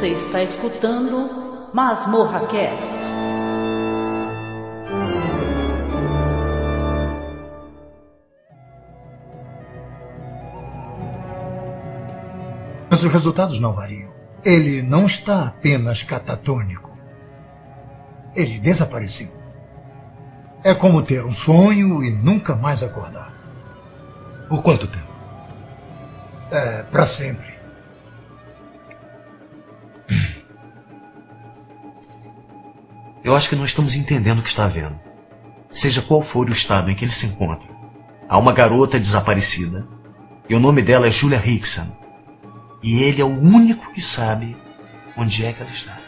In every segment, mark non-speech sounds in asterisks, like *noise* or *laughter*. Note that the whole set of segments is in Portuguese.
Você está escutando Masmorra Cast. Mas os resultados não variam. Ele não está apenas catatônico. Ele desapareceu. É como ter um sonho e nunca mais acordar. Por quanto tempo? É, para sempre. Eu acho que não estamos entendendo o que está vendo. Seja qual for o estado em que ele se encontra, há uma garota desaparecida e o nome dela é Julia Hickson. E ele é o único que sabe onde é que ela está.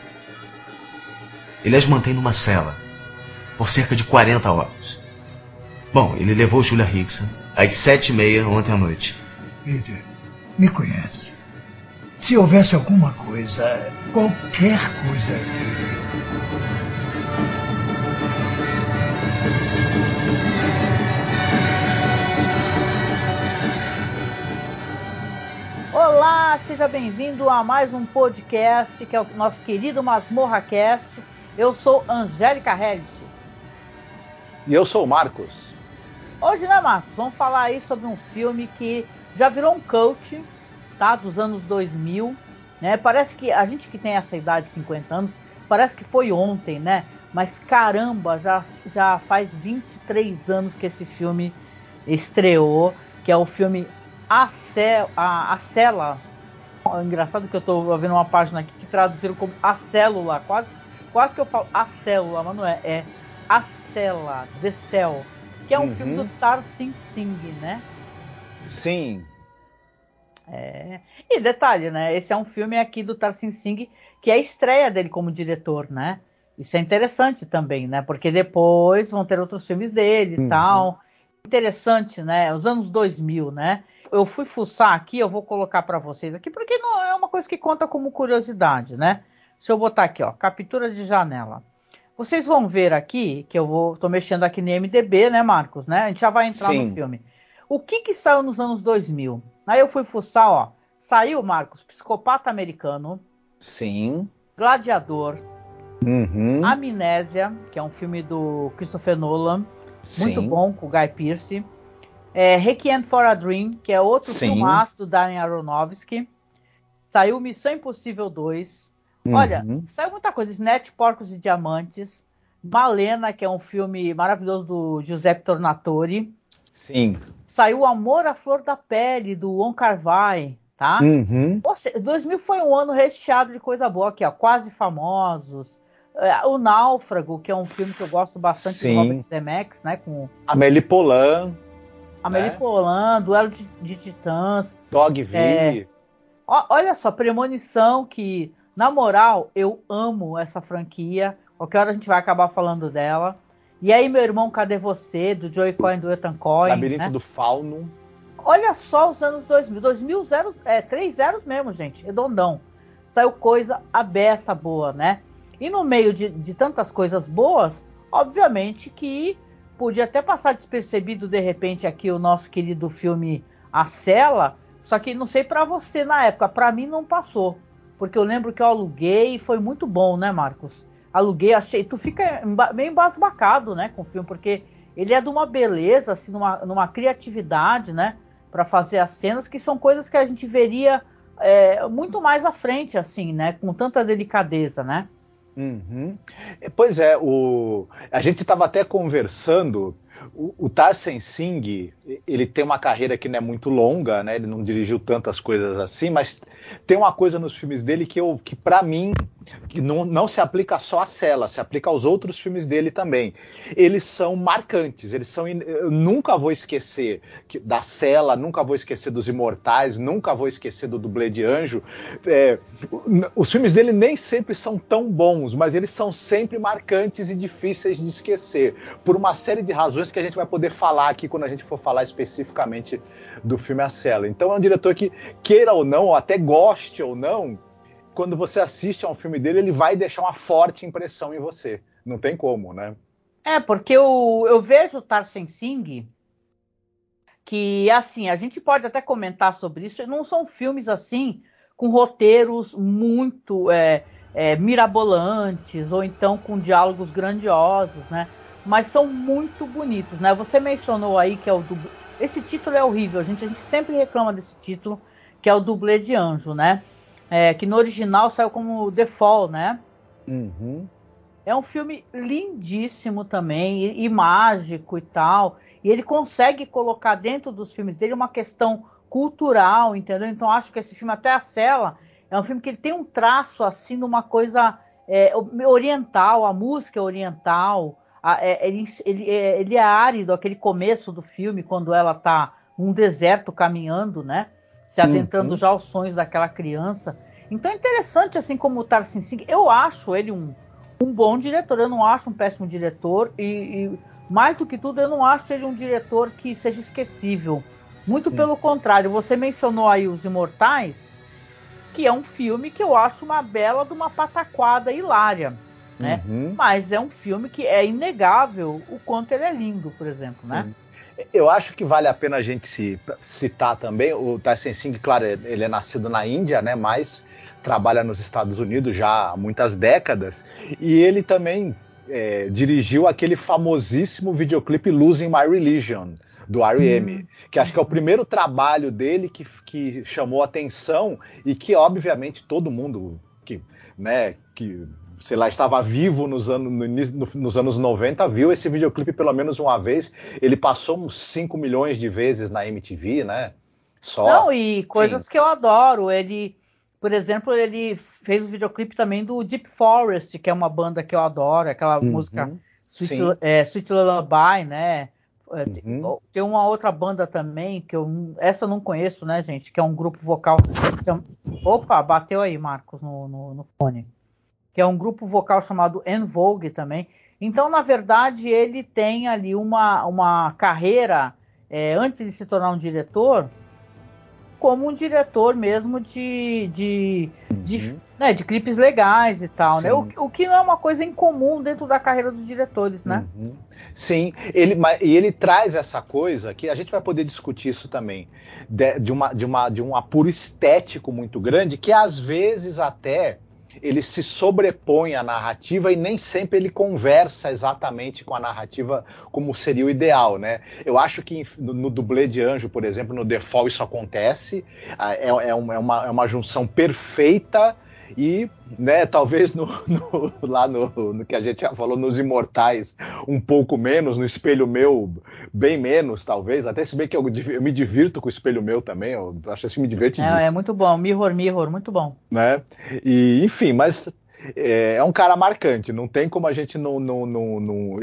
Ele as mantém numa cela por cerca de 40 horas. Bom, ele levou Julia Hickson às sete e meia ontem à noite. Peter, me conhece. Se houvesse alguma coisa, qualquer coisa Olá, seja bem-vindo a mais um podcast que é o nosso querido Masmorra Cast. Eu sou Angélica Hellis. E eu sou o Marcos. Hoje, né, Marcos? Vamos falar aí sobre um filme que já virou um cult, tá? Dos anos 2000, né? Parece que a gente que tem essa idade, 50 anos, parece que foi ontem, né? Mas caramba, já, já faz 23 anos que esse filme estreou, que é o filme A, Ce a, a Cela. engraçado que eu estou vendo uma página aqui que traduziram como A Célula, quase, quase que eu falo A Célula, mas não é, é A Cela, The Cell, que é um uhum. filme do Tarsin Singh, né? Sim. É. E detalhe, né? Esse é um filme aqui do Tarsin Singh que é a estreia dele como diretor, né? Isso é interessante também, né? Porque depois vão ter outros filmes dele e uhum. tal. Interessante, né? Os anos 2000, né? Eu fui fuçar aqui, eu vou colocar para vocês aqui, porque não é uma coisa que conta como curiosidade, né? Se eu botar aqui, ó, captura de janela. Vocês vão ver aqui, que eu vou, tô mexendo aqui no MDB, né, Marcos, né? A gente já vai entrar Sim. no filme. O que que saiu nos anos 2000? Aí eu fui fuçar, ó. Saiu, Marcos, Psicopata Americano. Sim. Gladiador. Uhum. Amnésia, que é um filme do Christopher Nolan. Sim. Muito bom, com o Guy Pearce. É, Requiem for a Dream, que é outro Sim. filmaço do Darren Aronofsky. Saiu Missão Impossível 2. Uhum. Olha, saiu muita coisa. Snatch, Porcos e Diamantes. Malena, que é um filme maravilhoso do Giuseppe Tornatore. Sim. Saiu Amor à Flor da Pele, do Wong Kar-wai tá? Uhum. Seja, 2000 foi um ano recheado de coisa boa aqui, ó, Quase Famosos, é, o Náufrago, que é um filme que eu gosto bastante Sim. do Robert Zemeckis, né? Com Amélie Poulain. Amélie né? Poulain, Duelo de, de Titãs. Dogville. É, olha só, Premonição, que, na moral, eu amo essa franquia. Qualquer hora a gente vai acabar falando dela. E aí, meu irmão, cadê você? Do Joey Cohen do Ethan Cohen. Labirinto né? do Fauno. Olha só os anos 2000. 2000, zeros, é, três zeros mesmo, gente. Redondão. Saiu coisa abessa boa, né? E no meio de, de tantas coisas boas, obviamente que podia até passar despercebido de repente aqui o nosso querido filme A Cela, só que não sei para você na época, para mim não passou, porque eu lembro que eu aluguei e foi muito bom, né, Marcos? Aluguei, achei, tu fica meio embasbacado, né, com o filme, porque ele é de uma beleza, assim, numa, numa criatividade, né? para fazer as cenas, que são coisas que a gente veria é, muito mais à frente, assim, né? Com tanta delicadeza, né? Uhum. Pois é, o... a gente estava até conversando o, o Tarsen Singh, ele tem uma carreira que não é muito longa, né? Ele não dirigiu tantas coisas assim, mas tem uma coisa nos filmes dele que, que para mim, não, não se aplica só a Cela, se aplica aos outros filmes dele também. Eles são marcantes, eles são. Eu nunca vou esquecer da Cela, nunca vou esquecer dos Imortais, nunca vou esquecer do Dublê de Anjo. É, os filmes dele nem sempre são tão bons, mas eles são sempre marcantes e difíceis de esquecer, por uma série de razões que a gente vai poder falar aqui quando a gente for falar especificamente do filme A Cela. Então é um diretor que, queira ou não, ou até goste ou não, quando você assiste a um filme dele, ele vai deixar uma forte impressão em você. Não tem como, né? É, porque eu, eu vejo o Tarsen Singh que, assim, a gente pode até comentar sobre isso, não são filmes assim com roteiros muito é, é, mirabolantes ou então com diálogos grandiosos, né? Mas são muito bonitos, né? Você mencionou aí que é o. Esse título é horrível, gente. A gente sempre reclama desse título, que é o dublê de anjo, né? É, que no original saiu como The Fall, né? Uhum. É um filme lindíssimo também e, e, mágico e tal. E ele consegue colocar dentro dos filmes dele uma questão cultural, entendeu? Então acho que esse filme até a cela é um filme que ele tem um traço assim de uma coisa é, oriental, a música é oriental, a, é, ele, ele, é, ele, é árido, aquele começo do filme, quando ela está num deserto caminhando, né? Se adentrando uhum. já aos sonhos daquela criança. Então é interessante, assim como o Tarsin Singh, eu acho ele um, um bom diretor, eu não acho um péssimo diretor, e, e mais do que tudo, eu não acho ele um diretor que seja esquecível. Muito Sim. pelo contrário, você mencionou aí Os Imortais, que é um filme que eu acho uma bela de uma pataquada hilária. Né? Uhum. Mas é um filme que é inegável o quanto ele é lindo, por exemplo, né? Eu acho que vale a pena a gente se, citar também o Tyson Singh, claro, ele é nascido na Índia, né? Mas trabalha nos Estados Unidos já há muitas décadas e ele também é, dirigiu aquele famosíssimo videoclipe Losing My Religion do R.E.M., hum. que acho que é o primeiro trabalho dele que, que chamou atenção e que, obviamente, todo mundo que, né, que sei lá, estava vivo nos anos, no, nos anos 90, viu esse videoclipe pelo menos uma vez. Ele passou uns 5 milhões de vezes na MTV, né? Só. Não, e coisas Sim. que eu adoro. Ele, por exemplo, ele fez o videoclipe também do Deep Forest, que é uma banda que eu adoro, aquela uhum. música Sweet, é, Sweet Lullaby, né? É, uhum. Tem uma outra banda também, que eu. Essa eu não conheço, né, gente? Que é um grupo vocal. Opa, bateu aí, Marcos, no, no, no fone. Que é um grupo vocal chamado En Vogue também. Então, na verdade, ele tem ali uma, uma carreira, é, antes de se tornar um diretor, como um diretor mesmo de, de, uhum. de, né, de clipes legais e tal, né? O, o, que não é uma coisa incomum dentro da carreira dos diretores, né? Uhum. Sim, ele, e ele traz essa coisa que a gente vai poder discutir isso também, de, de, uma, de, uma, de um apuro estético muito grande, que às vezes até ele se sobrepõe à narrativa e nem sempre ele conversa exatamente com a narrativa como seria o ideal, né? Eu acho que no, no dublê de anjo, por exemplo, no Fall isso acontece, ah, é, é, é, uma, é uma junção perfeita e, né, talvez no, *laughs* no, lá no, no, que a gente já falou, nos Imortais, um pouco menos, no Espelho Meu, bem menos, talvez, até se bem que eu, eu me divirto com o Espelho Meu também, eu acho esse filme divertidíssimo. É, é muito bom, Mirror, Mirror, muito bom. Né, e, enfim, mas é, é, um cara marcante, não tem como a gente não. não, não, não...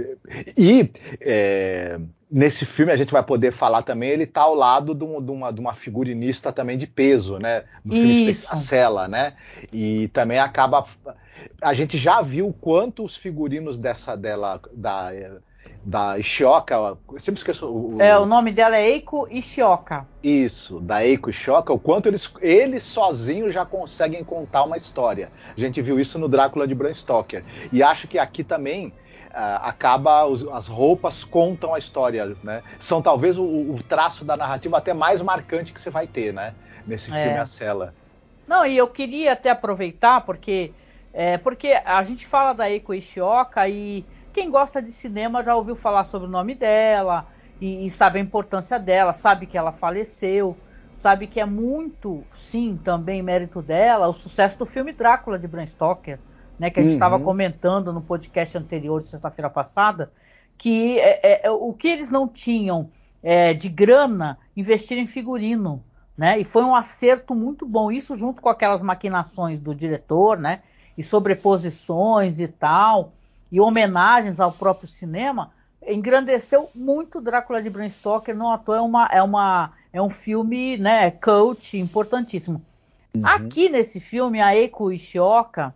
E é, nesse filme a gente vai poder falar também, ele está ao lado de, um, de, uma, de uma figurinista também de peso, né? Do filme Cela, né? E também acaba. A gente já viu quantos figurinos dessa dela. Da, da Ishioka, eu sempre esqueço o, É, o nome dela é Eiko Ishioka. Isso, da Eiko Ishioka, o quanto eles, eles sozinhos já conseguem contar uma história. A gente viu isso no Drácula de Bram Stoker. E acho que aqui também acaba, os, as roupas contam a história, né? São talvez o, o, traço da narrativa até mais marcante que você vai ter, né? Nesse é. filme A Cela. Não, e eu queria até aproveitar, porque, é, porque a gente fala da Eiko Ishioka e quem gosta de cinema já ouviu falar sobre o nome dela e, e, sabe a importância dela, sabe que ela faleceu, sabe que é muito, sim, também mérito dela o sucesso do filme Drácula de Bram Stoker, né, que a gente estava uhum. comentando no podcast anterior sexta-feira passada, que é, é, é, o que eles não tinham é, de grana investir em figurino. Né? E foi um acerto muito bom. Isso junto com aquelas maquinações do diretor, né? E sobreposições e tal e homenagens ao próprio cinema, engrandeceu muito Drácula de Bram Stoker, não à toa é, uma, é, uma, é um filme né, cult importantíssimo. Uhum. Aqui nesse filme, a Eiko Ishioka,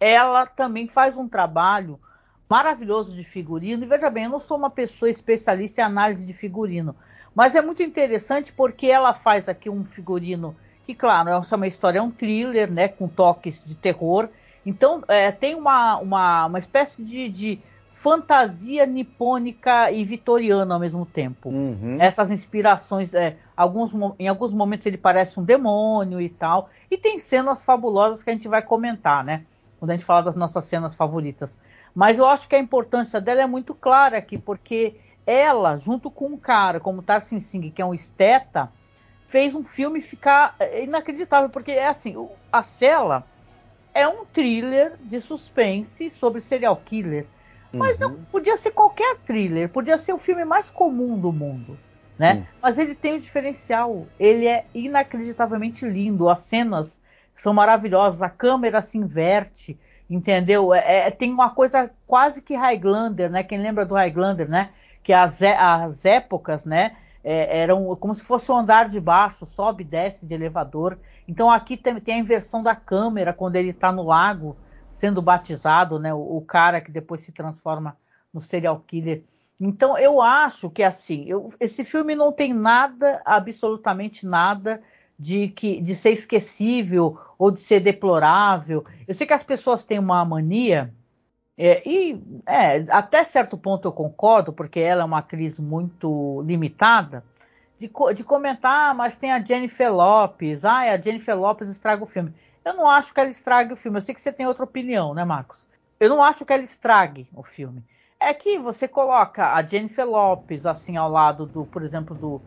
ela também faz um trabalho maravilhoso de figurino. E veja bem, eu não sou uma pessoa especialista em análise de figurino, mas é muito interessante porque ela faz aqui um figurino que, claro, é uma história, é um thriller, né, com toques de terror, então, é, tem uma, uma, uma espécie de, de fantasia nipônica e vitoriana ao mesmo tempo. Uhum. Essas inspirações, é, alguns, em alguns momentos ele parece um demônio e tal. E tem cenas fabulosas que a gente vai comentar, né? Quando a gente fala das nossas cenas favoritas. Mas eu acho que a importância dela é muito clara aqui, porque ela, junto com um cara como Tarsin Singh, que é um esteta, fez um filme ficar é, inacreditável, porque é assim, a Cela é um thriller de suspense sobre serial killer mas uhum. não podia ser qualquer thriller, podia ser o filme mais comum do mundo. Né? Uhum. Mas ele tem um diferencial. Ele é inacreditavelmente lindo. As cenas são maravilhosas, a câmera se inverte, entendeu? É, é, tem uma coisa quase que Highlander, né? Quem lembra do Highlander, né? Que as, as épocas, né? É, eram como se fosse um andar de baixo, sobe e desce de elevador. Então aqui tem, tem a inversão da câmera quando ele está no lago sendo batizado, né, o, o, cara que depois se transforma no serial killer. Então eu acho que assim, eu, esse filme não tem nada, absolutamente nada de que de ser esquecível ou de ser deplorável. Eu sei que as pessoas têm uma mania é, e é, até certo ponto eu concordo, porque ela é uma atriz muito limitada, de, de comentar, ah, mas tem a Jennifer Lopes, ah, a Jennifer Lopes estraga o filme. Eu não acho que ela estrague o filme. Eu sei que você tem outra opinião, né, Marcos? Eu não acho que ela estrague o filme. É que você coloca a Jennifer Lopes assim ao lado do, por exemplo, do.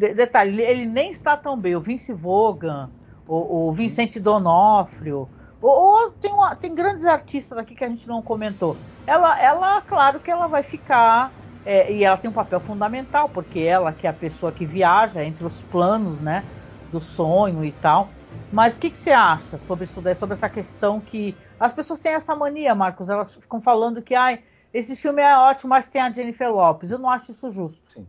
De, detalhe, ele nem está tão bem. O Vince Vogan, o, o Vincent Donofrio. Ou, ou tem, uma, tem, grandes artistas aqui que a gente não comentou. Ela, ela claro que ela vai ficar. É, e ela tem um papel fundamental, porque ela que é a pessoa que viaja entre os planos, né? Do sonho e tal. Mas o que, que, você acha sobre isso daí, sobre essa questão que as pessoas têm essa mania, Marcos, elas ficam falando que ai, esse filme é ótimo, mas tem a Jennifer Lopes. Eu não acho isso justo. Sim.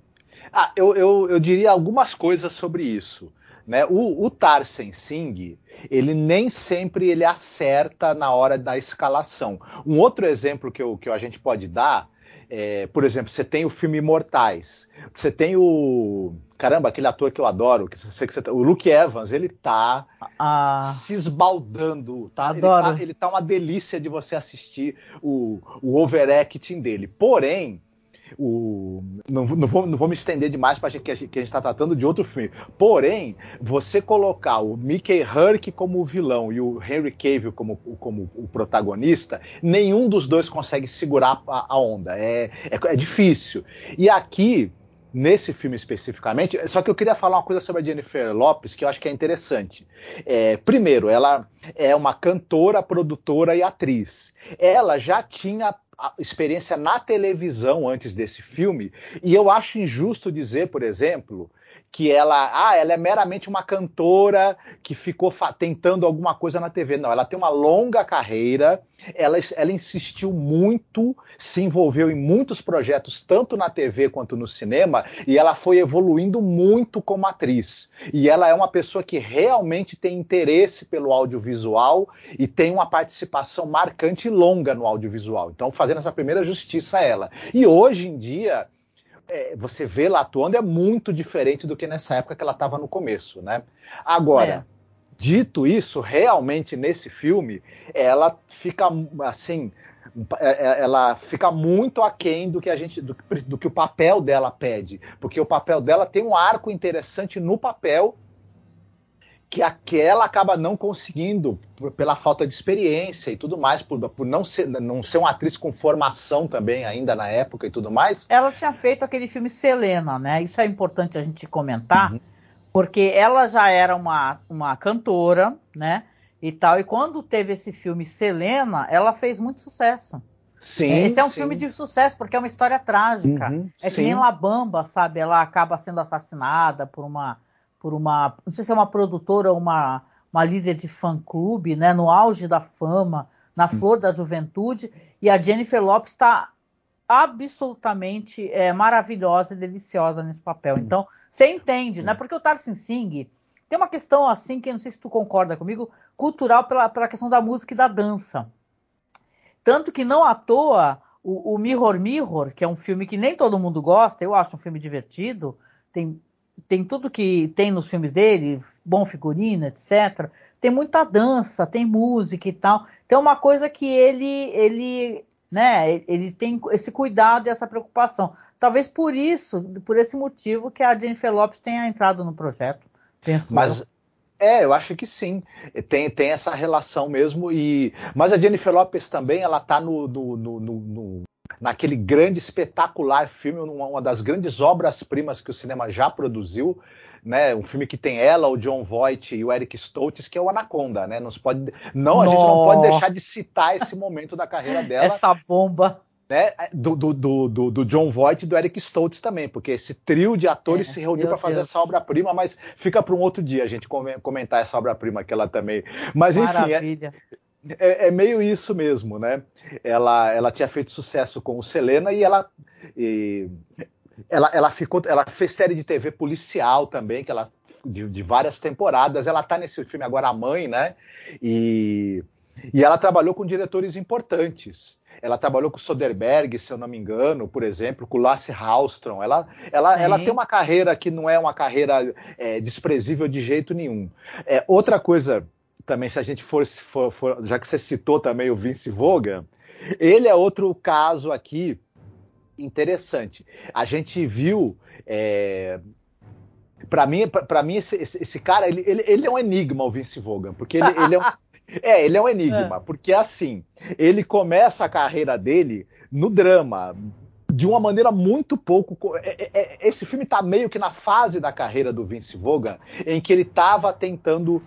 Ah, eu, eu, eu diria algumas coisas sobre isso. Né? O, o Tarsen Singh, ele nem sempre ele acerta na hora da escalação. Um outro exemplo que, eu, que a gente pode dar é, por exemplo, você tem o filme Imortais. Você tem o. Caramba, aquele ator que eu adoro, que você, que você, tá, o Luke Evans, ele tá ah, se esbaldando, tá? Ele, tá? ele tá uma delícia de você assistir o, o overacting dele. Porém, o, não, não, vou, não vou me estender demais para que a gente está tratando de outro filme. Porém, você colocar o Mickey Herc como o vilão e o Henry Cavill como, como o protagonista, nenhum dos dois consegue segurar a, a onda. É, é, é difícil. E aqui, nesse filme especificamente. Só que eu queria falar uma coisa sobre a Jennifer Lopes que eu acho que é interessante. É, primeiro, ela é uma cantora, produtora e atriz. Ela já tinha experiência na televisão antes desse filme, e eu acho injusto dizer, por exemplo, que ela, ah, ela é meramente uma cantora que ficou tentando alguma coisa na TV. Não, ela tem uma longa carreira, ela, ela insistiu muito, se envolveu em muitos projetos, tanto na TV quanto no cinema, e ela foi evoluindo muito como atriz. E ela é uma pessoa que realmente tem interesse pelo audiovisual e tem uma participação marcante e longa no audiovisual. Então, fazendo essa primeira justiça a ela. E hoje em dia é, você vê lá atuando é muito diferente do que nessa época que ela estava no começo, né? Agora, é. dito isso, realmente nesse filme ela fica assim, é, é, ela fica muito aquém do que a gente, do, do que o papel dela pede, porque o papel dela tem um arco interessante no papel que aquela acaba não conseguindo por, pela falta de experiência e tudo mais, por, por não, ser, não ser uma atriz com formação também ainda na época e tudo mais. Ela tinha feito aquele filme Selena, né? Isso é importante a gente comentar, uhum. porque ela já era uma, uma cantora, né? E tal, e quando teve esse filme Selena, ela fez muito sucesso. Sim, Esse é um sim. filme de sucesso porque é uma história trágica. Uhum, é sim. que nem La Bamba, sabe? Ela acaba sendo assassinada por uma por uma, não sei se é uma produtora ou uma, uma líder de fã-clube, né, no auge da fama, na hum. flor da juventude, e a Jennifer Lopes está absolutamente é, maravilhosa e deliciosa nesse papel. Então, você entende, né? Porque o Tarsin Singh tem uma questão assim, que não sei se tu concorda comigo, cultural pela, pela questão da música e da dança. Tanto que não à toa o, o Mirror Mirror, que é um filme que nem todo mundo gosta, eu acho um filme divertido, tem tem tudo que tem nos filmes dele, bom figurino, etc. Tem muita dança, tem música e tal. Tem uma coisa que ele ele né? Ele tem esse cuidado e essa preocupação. Talvez por isso, por esse motivo, que a Jennifer Lopes tenha entrado no projeto. Penso Mas é, eu acho que sim. Tem, tem essa relação mesmo. E mas a Jennifer Lopes também, ela tá no, no, no, no naquele grande espetacular filme, uma das grandes obras primas que o cinema já produziu, né? Um filme que tem ela, o John Voight e o Eric Stoltz, que é o Anaconda, né? Não, pode, não a gente não pode deixar de citar esse momento da carreira dela. Essa bomba. Né, do, do, do, do, John Voight e do Eric Stoltz também, porque esse trio de atores é, se reuniu para fazer essa obra-prima, mas fica para um outro dia a gente comentar essa obra-prima que ela também. Mas enfim, é, é, é, meio isso mesmo, né? Ela, ela tinha feito sucesso com o Selena e ela. E, ela, ela ficou, ela fez série de TV policial também, que ela de, de, várias temporadas. Ela tá nesse filme agora a mãe, né? E, e ela trabalhou com diretores importantes. Ela trabalhou com Soderbergh, se eu não me engano, por exemplo, com Lasse Hallström. Ela, ela, ela tem uma carreira que não é uma carreira é, desprezível de jeito nenhum. É, outra coisa também, se a gente for, for, for, já que você citou também o Vince Vogan, ele é outro caso aqui interessante. A gente viu. É, para mim, para mim esse, esse, esse, cara, ele, ele, ele, é um enigma, o Vince Vogan, porque ele, ele é um. *laughs* É, ele é um enigma, é. porque assim, ele começa a carreira dele no drama, de uma maneira muito pouco. É, é, é esse filme está meio que na fase da carreira do Vince Vogan, em que ele estava tentando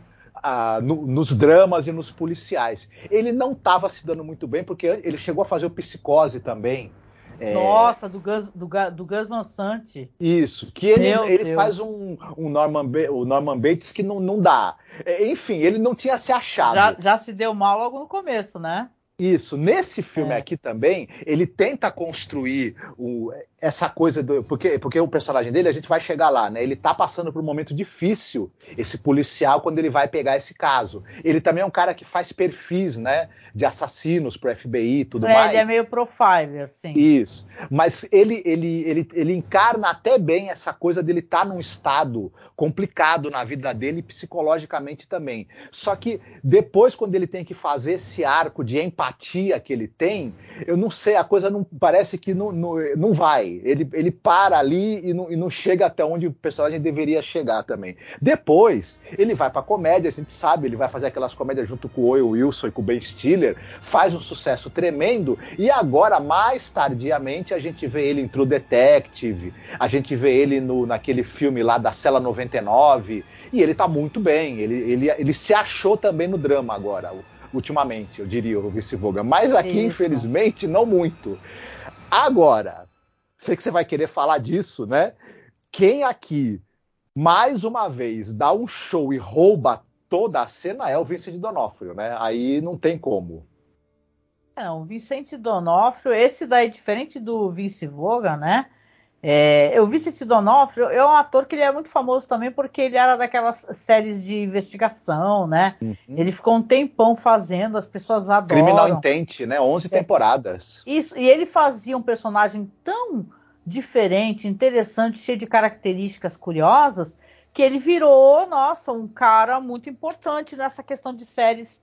ah, no, nos dramas e nos policiais. Ele não estava se dando muito bem, porque ele chegou a fazer o Psicose também. É... Nossa, do Gus, do, do Gus Van Sant. Isso, que ele, ele faz um, um Norman, o Norman Bates que não, não dá. É, enfim, ele não tinha se achado. Já, já se deu mal logo no começo, né? Isso. Nesse filme é. aqui também, ele tenta construir o, essa coisa do. Porque, porque o personagem dele, a gente vai chegar lá, né? Ele tá passando por um momento difícil, esse policial, quando ele vai pegar esse caso. Ele também é um cara que faz perfis, né? De assassinos pro FBI e tudo é, mais. Ele é meio profiler, sim. Isso. Mas ele, ele, ele, ele encarna até bem essa coisa dele estar tá num estado complicado na vida dele psicologicamente também. Só que depois, quando ele tem que fazer esse arco de empatia que ele tem, eu não sei, a coisa não parece que não, não, não vai ele, ele para ali e não, e não chega até onde o personagem deveria chegar também. Depois, ele vai pra comédia, a gente sabe, ele vai fazer aquelas comédias junto com o Owen Wilson e com o Ben Stiller, faz um sucesso tremendo, e agora, mais tardiamente, a gente vê ele em True Detective, a gente vê ele no, naquele filme lá da Cela 99, e ele tá muito bem, ele, ele, ele se achou também no drama agora, ultimamente, eu diria, o Vice Voga. Mas aqui, Isso. infelizmente, não muito. Agora, sei que você vai querer falar disso, né? Quem aqui, mais uma vez, dá um show e rouba toda a cena é o Vicente Donofrio, né? Aí não tem como. É, o Vicente Donofrio, esse daí, diferente do Vince Voga, né? É, o Vicente Donofrio é um ator que ele é muito famoso também porque ele era daquelas séries de investigação, né? Uhum. Ele ficou um tempão fazendo, as pessoas adoram. Criminal Intente, né? 11 é. temporadas. Isso, e ele fazia um personagem tão diferente, interessante, cheio de características curiosas, que ele virou, nossa, um cara muito importante nessa questão de séries.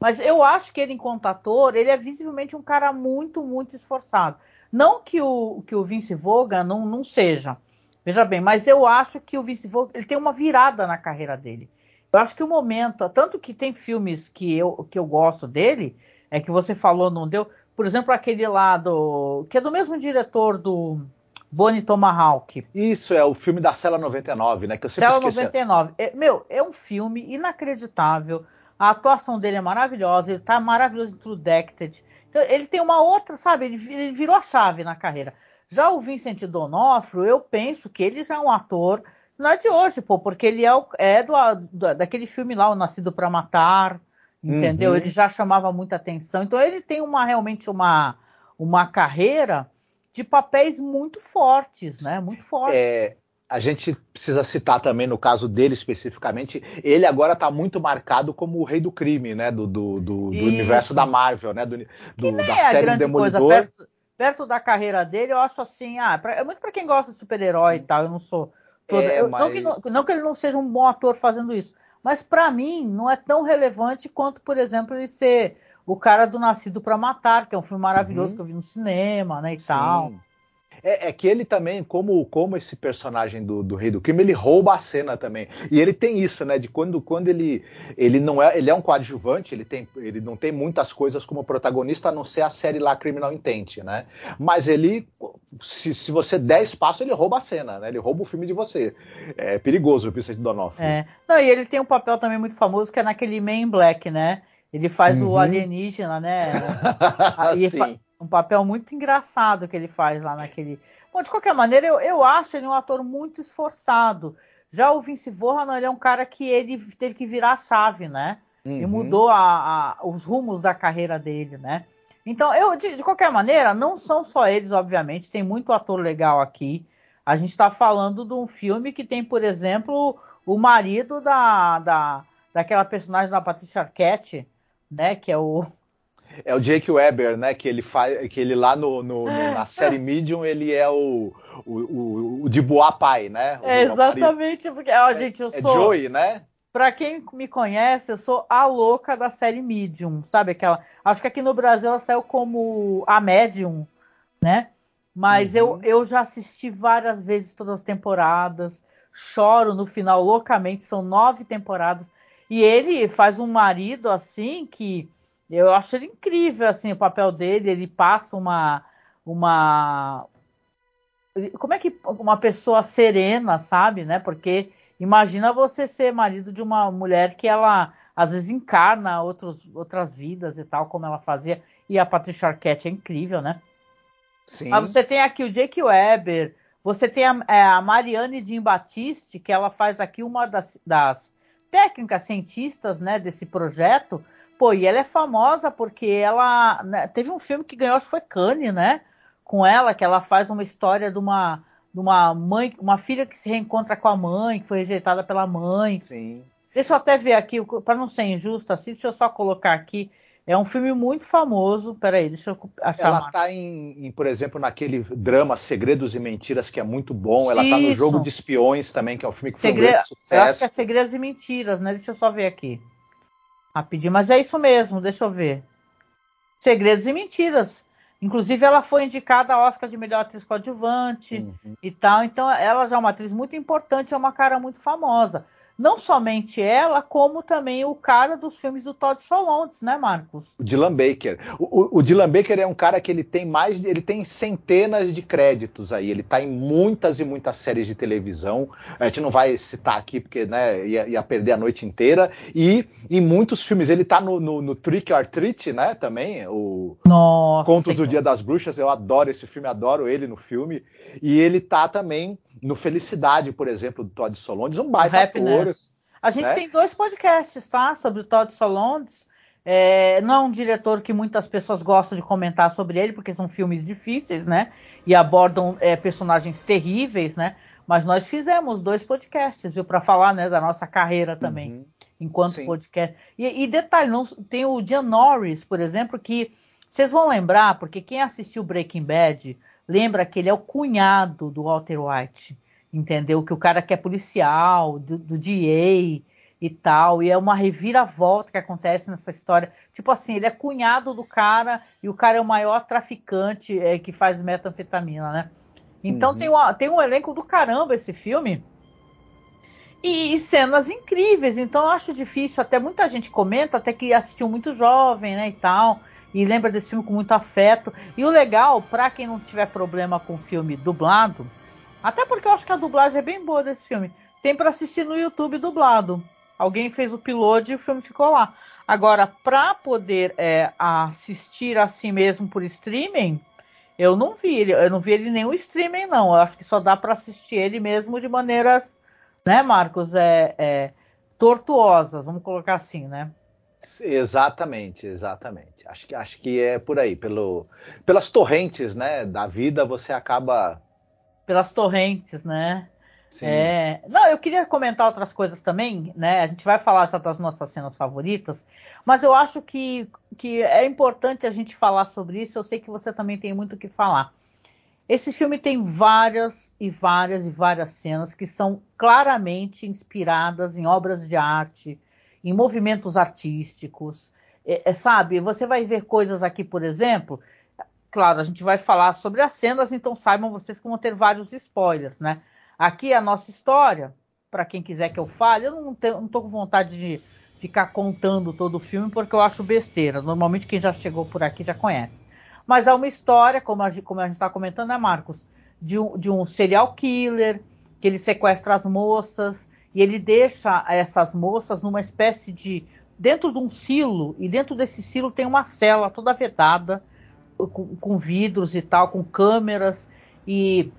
Mas eu acho que ele, enquanto ator, ele é visivelmente um cara muito, muito esforçado. Não que o, que o Vince Vogan não, não seja, veja bem, mas eu acho que o Vince Vogan ele tem uma virada na carreira dele. Eu acho que o momento, tanto que tem filmes que eu, que eu gosto dele, é que você falou, não deu. Por exemplo, aquele lá do. que é do mesmo diretor do Bonnie Tomahawk. Isso, é o filme da Cela 99, né? Que eu sempre Cela esqueci. 99. É, meu, é um filme inacreditável. A atuação dele é maravilhosa, ele tá maravilhoso em True Detective. Então, ele tem uma outra, sabe? Ele, ele, virou a chave na carreira. Já o Vincent Donofrio, eu penso que ele já é um ator, não é de hoje, pô, porque ele é, o, é do, do, daquele filme lá, O Nascido para Matar, entendeu? Uhum. Ele já chamava muita atenção. Então ele tem uma realmente uma, uma carreira de papéis muito fortes, né? Muito fortes. É, a gente precisa citar também no caso dele especificamente, ele agora está muito marcado como o rei do crime, né? Do, do, do, do universo da Marvel, né? Do, do da é série grande Demolidor. Coisa, perto, perto, da carreira dele, eu acho assim, ah, pra, é muito para quem gosta de super-herói e tal. Eu não sou. Toda, é, eu, mas... não, que, não, não que ele não seja um bom ator fazendo isso, mas para mim não é tão relevante quanto, por exemplo, ele ser o cara do Nascido para Matar, que é um filme maravilhoso uhum. que eu vi no cinema, né, e Sim. tal. É, é, que ele também, como, como esse personagem do, do Rei do Crime, ele rouba a cena também. E ele tem isso, né? De quando, quando ele, ele não é. Ele é um coadjuvante, ele, tem, ele não tem muitas coisas como protagonista, a não ser a série lá Criminal Intent, né? Mas ele. Se, se você der espaço, ele rouba a cena, né? Ele rouba o filme de você. É perigoso o Vicente Donofrio. É. Não, e ele tem um papel também muito famoso que é naquele Man Black, né? Ele faz uhum. o alienígena, né? *laughs* Aí um papel muito engraçado que ele faz lá naquele. Bom, de qualquer maneira, eu, eu acho ele um ator muito esforçado. Já o Vince Vaughn, ele é um cara que ele teve que virar a chave, né? Uhum. E mudou a, a, os rumos da carreira dele, né? Então, eu, de, de, qualquer maneira, não são só eles, obviamente, tem muito ator legal aqui. A gente está falando de um filme que tem, por exemplo, o marido da, da, daquela personagem da Patricia Arquette, né? Que é o. É o Jake Weber, né? Que ele faz, que ele lá no, no, no na série Medium ele é o o, o, o de Boa Pai, né? O, é exatamente porque, ó, gente, eu é, sou. É Joey, né? Pra quem me conhece, eu sou a louca da série Medium, sabe aquela? Acho que aqui no Brasil ela saiu como a Medium, né? Mas uhum. eu, eu já assisti várias vezes todas as temporadas, choro no final loucamente, são nove temporadas. E ele faz um marido assim que eu acho ele incrível assim o papel dele. Ele passa uma uma como é que uma pessoa serena, sabe, né? Porque imagina você ser marido de uma mulher que ela às vezes encarna outros, outras vidas e tal, como ela fazia. E a Patricia Arquette é incrível, né? Sim. Mas você tem aqui o Jake Weber, você tem a, é, a Marianne Jean Batiste, que ela faz aqui uma das, das técnicas cientistas né, desse projeto. Pô, e ela é famosa porque ela né, teve um filme que ganhou, acho que foi Cannes, né? Com ela, que ela faz uma história de uma, de uma mãe, uma filha que se reencontra com a mãe, que foi rejeitada pela mãe. Sim. Deixa eu até ver aqui, para não ser injusto assim, deixa eu só colocar aqui é um filme muito famoso. Peraí, deixa eu achar. Ela está em, em, por exemplo, naquele drama Segredos e Mentiras, que é muito bom. Ela está no Jogo de Espiões também, que é um filme que foi Segre... um grande sucesso. Eu acho que é Segredos e Mentiras, né? Deixa eu só ver aqui. Rapidinho, mas é isso mesmo, deixa eu ver. Segredos e Mentiras. Inclusive, ela foi indicada a Oscar de melhor atriz coadjuvante uhum. e tal. Então, ela já é uma atriz muito importante, é uma cara muito famosa não somente ela, como também o cara dos filmes do Todd Solondz, né, Marcos? O Dylan Baker. O, o, o, Dylan Baker é um cara que ele tem mais, ele tem centenas de créditos aí. Ele está em muitas e muitas séries de televisão. A gente não vai citar aqui porque, né, ia, ia perder a noite inteira. E em muitos filmes ele está no, no, no, Trick or Treat, né, também. O Nossa, Contos do Dia das Bruxas. Eu adoro esse filme, adoro ele no filme. E ele está também no Felicidade, por exemplo, do Todd Solondz, um baita ator. A gente né? tem dois podcasts, tá? Sobre o Todd Solondz. É, não é um diretor que muitas pessoas gostam de comentar sobre ele, porque são filmes difíceis, né? E abordam é, personagens terríveis, né? Mas nós fizemos dois podcasts, viu? Para falar né, da nossa carreira também, uhum. enquanto Sim. podcast. E, e, detalhe, não, tem o Jan Norris, por exemplo, que vocês vão lembrar, porque quem assistiu Breaking Bad lembra que ele é o cunhado do Walter White, entendeu? Que o cara que é policial, do, do DA e tal, e é uma reviravolta que acontece nessa história. Tipo assim, ele é cunhado do cara e o cara é o maior traficante é, que faz metanfetamina, né? Então uhum. tem, uma, tem um elenco do caramba esse filme. E, e, cenas incríveis, então eu acho difícil, até muita gente comenta, até que assistiu muito jovem, né, e tal e lembra desse filme com muito afeto. E o legal, para quem não tiver problema com filme dublado, até porque eu acho que a dublagem é bem boa desse filme, tem para assistir no YouTube dublado. Alguém fez o piloto e o filme ficou lá. Agora, para poder é, assistir assim mesmo por streaming, eu não vi ele, eu não vi ele nenhum streaming não. Eu acho que só dá para assistir ele mesmo de maneiras, né, Marcos, é, é tortuosas, vamos colocar assim, né? Exatamente, exatamente. Acho que, acho que é por aí. Pelo, pelas torrentes né, da vida, você acaba. Pelas torrentes, né? Sim. É... Não, eu queria comentar outras coisas também, né? A gente vai falar já das nossas cenas favoritas, mas eu acho que, que é importante a gente falar sobre isso. Eu sei que você também tem muito o que falar. Esse filme tem várias e várias e várias cenas que são claramente inspiradas em obras de arte, em movimentos artísticos. é, é, sabe, você vai ver coisas aqui, por exemplo. Claro, a gente vai falar sobre as cenas, então saibam vocês que vão ter vários spoilers, né? Aqui é a nossa história, para quem quiser que eu fale, eu não, tenho, não tô com vontade de ficar contando todo o filme porque eu acho besteira. Normalmente quem já chegou por aqui já conhece. Mas é uma história, como a, como a gente está comentando, né, Marcos? De um, de um serial killer, que ele sequestra as moças, e ele deixa essas moças numa espécie de. dentro de um silo, e dentro desse silo tem uma cela toda vedada, com, com vidros e tal, com câmeras, e,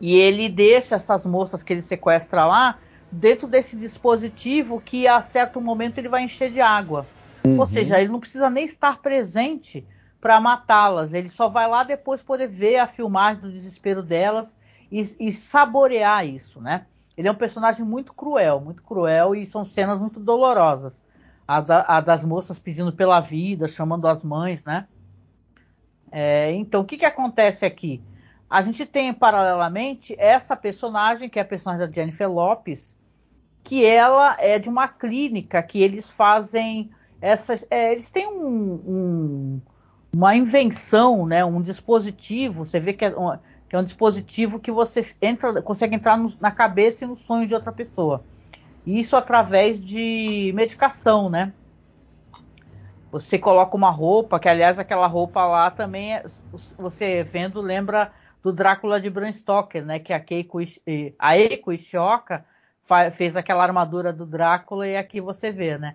e ele deixa essas moças que ele sequestra lá dentro desse dispositivo que a certo momento ele vai encher de água. Uhum. Ou seja, ele não precisa nem estar presente para matá-las. Ele só vai lá depois poder ver a filmagem do desespero delas e, e, saborear isso, né? Ele é um personagem muito cruel, muito cruel e são cenas muito dolorosas. A, da, a das moças pedindo pela vida, chamando as mães, né? É, então, o que, que acontece aqui? A gente tem paralelamente essa personagem, que é a personagem da Jennifer Lopes, que ela é de uma clínica que eles fazem essas. É, eles têm um, um, uma invenção, né, um dispositivo. Você vê que é, um, que é um dispositivo que você entra, consegue entrar no, na cabeça e no sonho de outra pessoa. Isso através de medicação, né? Você coloca uma roupa, que aliás aquela roupa lá também, é, você vendo, lembra do Drácula de Bram Stoker, né? Que a Keiko, a Eiko Ishioka fez aquela armadura do Drácula e aqui você vê, né?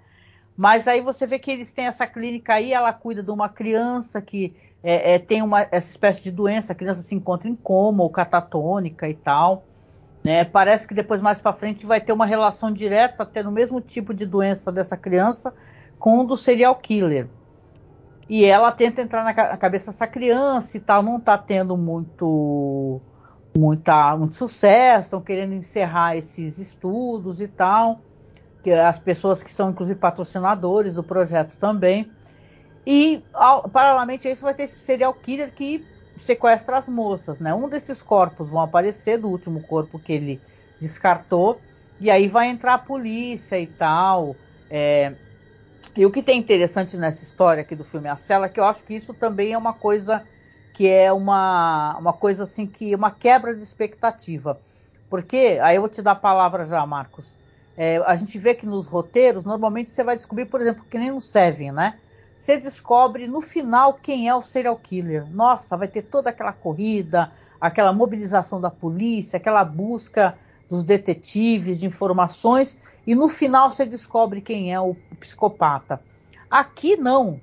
Mas aí você vê que eles têm essa clínica aí, ela cuida de uma criança que é, é, tem uma, essa espécie de doença, a criança se encontra em coma ou catatônica e tal. Né? Parece que depois, mais para frente, vai ter uma relação direta, tendo o mesmo tipo de doença dessa criança com o do serial killer. E ela tenta entrar na, na cabeça dessa criança e tal, não está tendo muito muita, muito sucesso, estão querendo encerrar esses estudos e tal. Que as pessoas que são inclusive patrocinadores do projeto também. E ao, paralelamente a isso vai ter esse serial killer que sequestra as moças, né? Um desses corpos vão aparecer do último corpo que ele descartou e aí vai entrar a polícia e tal. É, e o que tem interessante nessa história aqui do filme A Cela é que eu acho que isso também é uma coisa que é uma, uma coisa assim que uma quebra de expectativa. Porque, aí eu vou te dar a palavra já, Marcos. É, a gente vê que nos roteiros, normalmente você vai descobrir, por exemplo, que nem no Seven, né? Você descobre no final quem é o serial killer. Nossa, vai ter toda aquela corrida, aquela mobilização da polícia, aquela busca dos detetives de informações, e no final você descobre quem é o psicopata. Aqui não.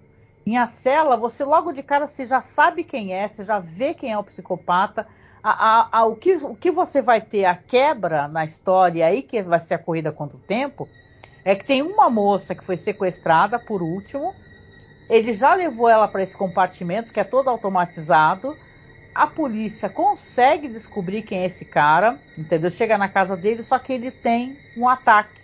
Em A Cela, você logo de cara você já sabe quem é, você já vê quem é o psicopata. A, a, a, o, que, o que você vai ter a quebra na história aí, que vai ser a corrida contra o tempo, é que tem uma moça que foi sequestrada por último. Ele já levou ela para esse compartimento que é todo automatizado. A polícia consegue descobrir quem é esse cara, entendeu? Chega na casa dele, só que ele tem um ataque,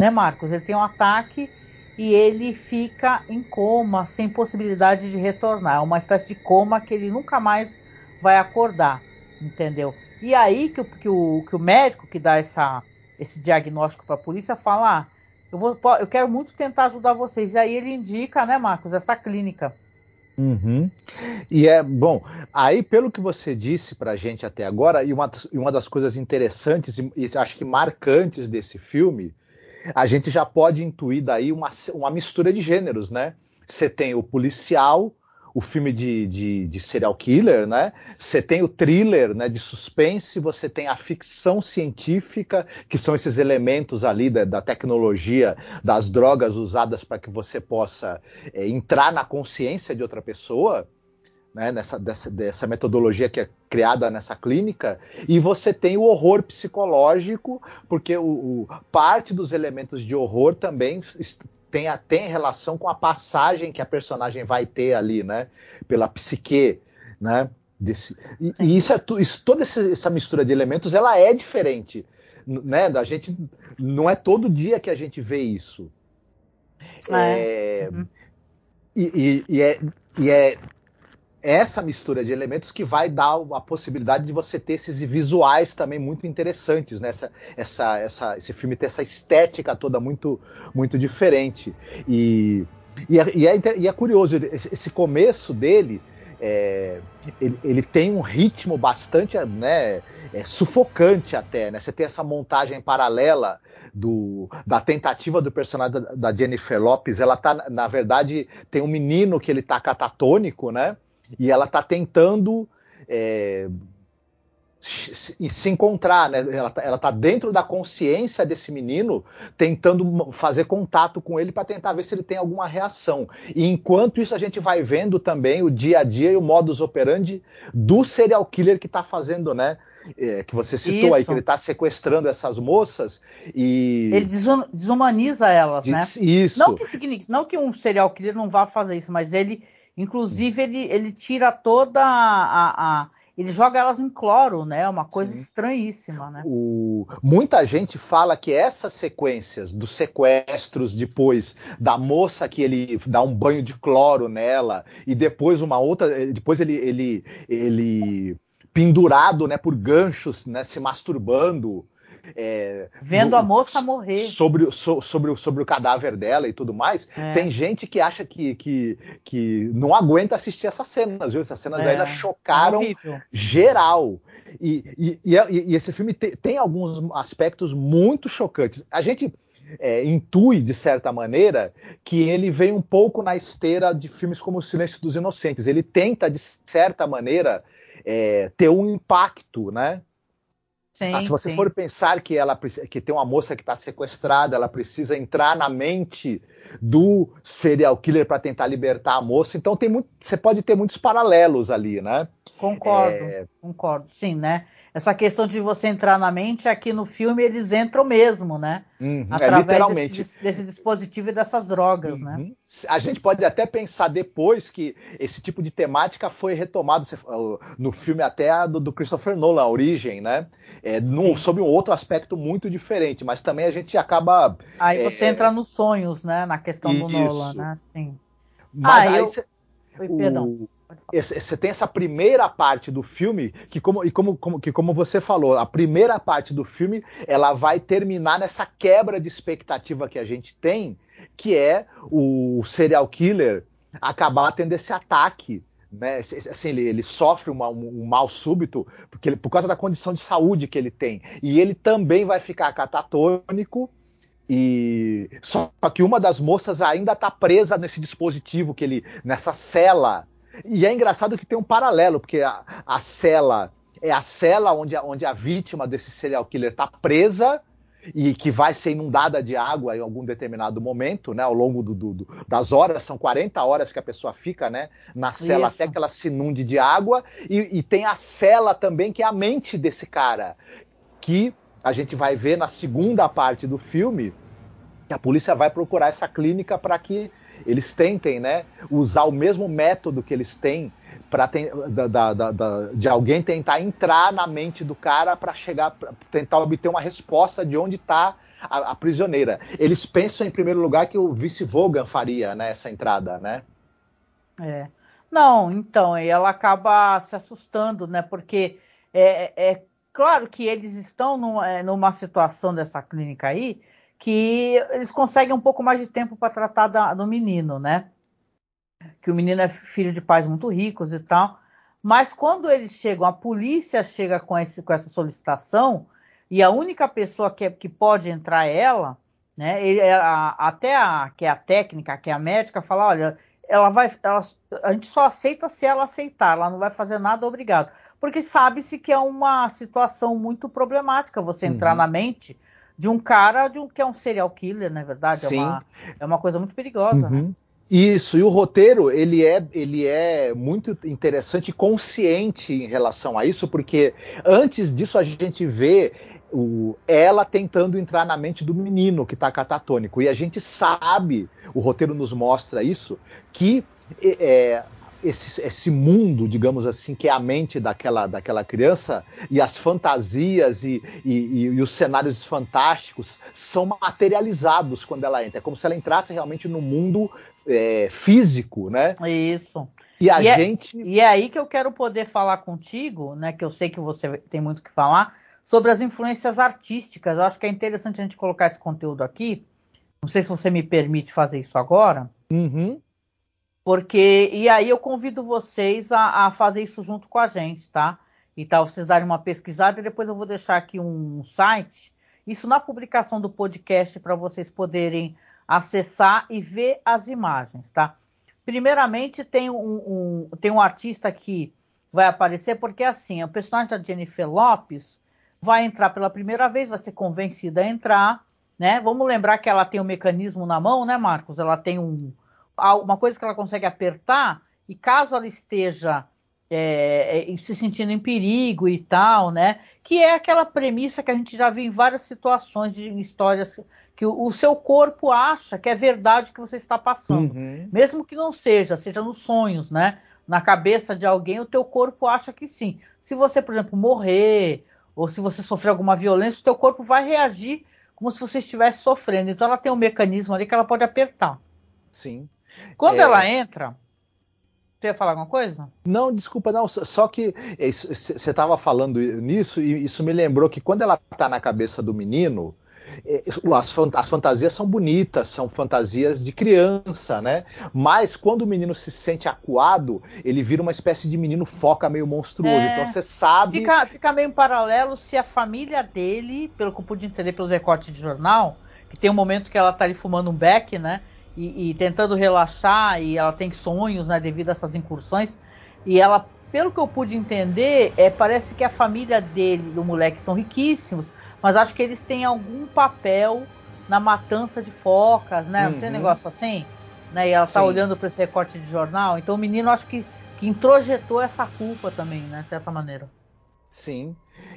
né, Marcos? Ele tem um ataque e ele fica em coma, sem possibilidade de retornar. É uma espécie de coma que ele nunca mais vai acordar, entendeu? E aí que, que, o, que o médico que dá essa, esse diagnóstico para a polícia fala: ah, eu, vou, eu quero muito tentar ajudar vocês. E aí ele indica, né, Marcos, essa clínica. Uhum. E é bom, aí pelo que você disse para gente até agora, e uma, uma das coisas interessantes e, e acho que marcantes desse filme a gente já pode intuir daí uma, uma mistura de gêneros, né? Você tem o policial, o filme de, de, de, serial killer, né? Você tem o thriller, né? De suspense, você tem a ficção científica, que são esses elementos ali da, da tecnologia, das drogas usadas para que você possa é, entrar na consciência de outra pessoa né, nessa, dessa, dessa, metodologia que é criada nessa clínica, e você tem o horror psicológico, porque o, o parte dos elementos de horror também tem, tem relação com a passagem que a personagem vai ter ali, né, pela psique, né, desse, e, e isso é isso, toda essa mistura de elementos, ela é diferente, né, a gente não é todo dia que a gente vê isso. É. É, uhum. e, e, e, é, e é essa mistura de elementos que vai dar a possibilidade de você ter esses visuais também muito interessantes, né? Essa, essa, esse filme ter essa estética toda muito, muito diferente. E, E é, e é, e é curioso, esse começo dele, é, ele, ele, tem um ritmo bastante né, é, sufocante até. Né? Você tem essa montagem paralela do, da tentativa do personagem da, da, Jennifer Lopes. Ela tá, na verdade, tem um menino que ele tá catatônico, né? E ela tá tentando é, se, encontrar, né? Ela, tá, ela tá dentro da consciência desse menino, tentando fazer contato com ele para tentar ver se ele tem alguma reação. E enquanto isso, a gente vai vendo também o dia a dia e o modus operandi do serial killer que está fazendo, né? É, que você citou isso. aí, que ele está sequestrando essas moças e. Ele desumaniza elas, né? Isso. Não que, não que um serial killer não vá fazer isso, mas ele, inclusive, ele, ele tira toda a, a ele joga elas em cloro, né? Uma coisa Sim. estranhíssima, né? O... Muita gente fala que essas sequências dos sequestros, depois da moça que ele dá um banho de cloro nela, e depois uma outra. Depois ele, ele, ele pendurado né, por ganchos, né, se masturbando. É, Vendo a moça morrer. Sobre, so, sobre, sobre o cadáver dela e tudo mais. É. Tem gente que acha que, que, que não aguenta assistir essas cenas, viu? Essas cenas é. ainda chocaram é geral. E, e, e, e, esse filme te, tem alguns aspectos muito chocantes. A gente é, intui, de certa maneira, que ele vem um pouco na esteira de filmes como O Silêncio dos Inocentes. Ele tenta, de certa maneira, é, ter um impacto, né? Sim, ah, se você sim. for pensar que ela que tem uma moça que está sequestrada, ela precisa entrar na mente do serial killer para tentar libertar a moça. Então tem muito, você pode ter muitos paralelos ali, né? Concordo, é... concordo, sim, né? Essa questão de você entrar na mente, aqui no filme eles entram mesmo, né? Uhum, é, Através é, desse, desse, dispositivo e dessas drogas, né? uhum. né? A gente pode até pensar depois que esse tipo de temática foi retomado no filme até do, do Christopher Nolan, A Origem, né? É, no, sob um outro aspecto muito diferente, mas também a gente acaba... Aí é, você entra nos sonhos, né? Na questão do Nolan, né? Sim. Mas ah, aí eu... Cê, Oi, perdão. Você tem essa primeira parte do filme que como, e como, como, que como você falou, a primeira parte do filme ela vai terminar nessa quebra de expectativa que a gente tem, que é o serial killer acabar tendo esse ataque né, assim, ele, ele sofre uma, um, um, mal súbito porque ele, por causa da condição de saúde que ele tem. E ele também vai ficar catatônico. E só que uma das moças ainda está presa nesse dispositivo que ele nessa cela e é engraçado que tem um paralelo, porque a, a cela é a cela onde a, onde a vítima desse serial killer está presa e que vai ser inundada de água em algum determinado momento, né, ao longo do, do, das horas, são 40 horas que a pessoa fica né, na cela Isso. até que ela se inunde de água, e, e tem a cela também, que é a mente desse cara, que a gente vai ver na segunda parte do filme, que a polícia vai procurar essa clínica para que eles tentem né, usar o mesmo método que eles têm para de alguém tentar entrar na mente do cara para chegar, pra tentar obter uma resposta de onde está a, a, prisioneira. Eles pensam em primeiro lugar que o vice Vogan faria né, essa entrada, né? É. Não, então, ela acaba se assustando, né? Porque é, é claro que eles estão numa, é, numa situação dessa clínica aí que eles conseguem um pouco mais de tempo para tratar da, do menino, né? Que o menino é filho de pais muito ricos e tal. Mas quando eles chegam, a polícia chega com, esse, com essa solicitação, e a única pessoa que, é, que pode entrar é ela, né? Ele, é a, até a que é a técnica, que é a médica, fala, olha, ela vai, ela, a gente só aceita se ela aceitar, ela não vai fazer nada, obrigado. Porque sabe-se que é uma situação muito problemática você entrar uhum. na mente de um cara de um, que é um serial killer, na verdade. Sim. É, uma, é uma coisa muito perigosa. Né? Uhum. Né? Isso, e o roteiro ele é, ele é muito interessante e consciente em relação a isso, porque antes disso a gente vê o, ela tentando entrar na mente do menino que está catatônico. E a gente sabe, o roteiro nos mostra isso, que é, esse, esse mundo, digamos assim, que é a mente daquela, daquela criança, e as fantasias e, e, e, os cenários fantásticos são materializados quando ela entra. É como se ela entrasse realmente no mundo é, físico, né? Isso. E a e é, gente. É, e é aí que eu quero poder falar contigo, né? Que eu sei que você tem muito que falar, sobre as influências artísticas. Eu acho que é interessante a gente colocar esse conteúdo aqui. Não sei se você me permite fazer isso agora. Uhum. Porque, e aí eu convido vocês a, a, fazer isso junto com a gente, tá? E tal, vocês darem uma pesquisada e depois eu vou deixar aqui um site, isso na publicação do podcast para vocês poderem acessar e ver as imagens, tá? Primeiramente tem um, um, tem um artista que vai aparecer, porque assim, o personagem da Jennifer Lopes vai entrar pela primeira vez, vai ser convencida a entrar, né? Vamos lembrar que ela tem um mecanismo na mão, né, Marcos? Ela tem um, uma coisa que ela consegue apertar e caso ela esteja é, é, se sentindo em perigo e tal, né? Que é aquela premissa que a gente já viu em várias situações de histórias que o, o seu corpo acha que é verdade o que você está passando, uhum. mesmo que não seja, seja nos sonhos, né? Na cabeça de alguém, o teu corpo acha que sim. Se você, por exemplo, morrer ou se você sofrer alguma violência, o teu corpo vai reagir como se você estivesse sofrendo. Então ela tem um mecanismo ali que ela pode apertar. Sim. Quando é... ela entra, você ia falar alguma coisa? Não, desculpa, não. Só que você estava falando nisso e isso me lembrou que quando ela está na cabeça do menino, é, as, as, fantasias são bonitas, são fantasias de criança, né? Mas quando o menino se sente acuado, ele vira uma espécie de menino foca meio monstruoso. É, então você sabe. Fica, fica meio em paralelo se a família dele, pelo que eu pude entender pelos recortes de jornal, que tem um momento que ela tá ali fumando um beck, né? E, e tentando relaxar, e ela tem sonhos, né? Devido a essas incursões. E ela, pelo que eu pude entender, é, parece que a família dele, do moleque, são riquíssimos mas acho que eles têm algum papel na matança de focas, né? Uhum. Não tem uhum. negócio assim? Né? E ela está olhando para esse recorte de jornal. Então o menino acho que, que introjetou essa culpa também, né? De certa maneira. Sim.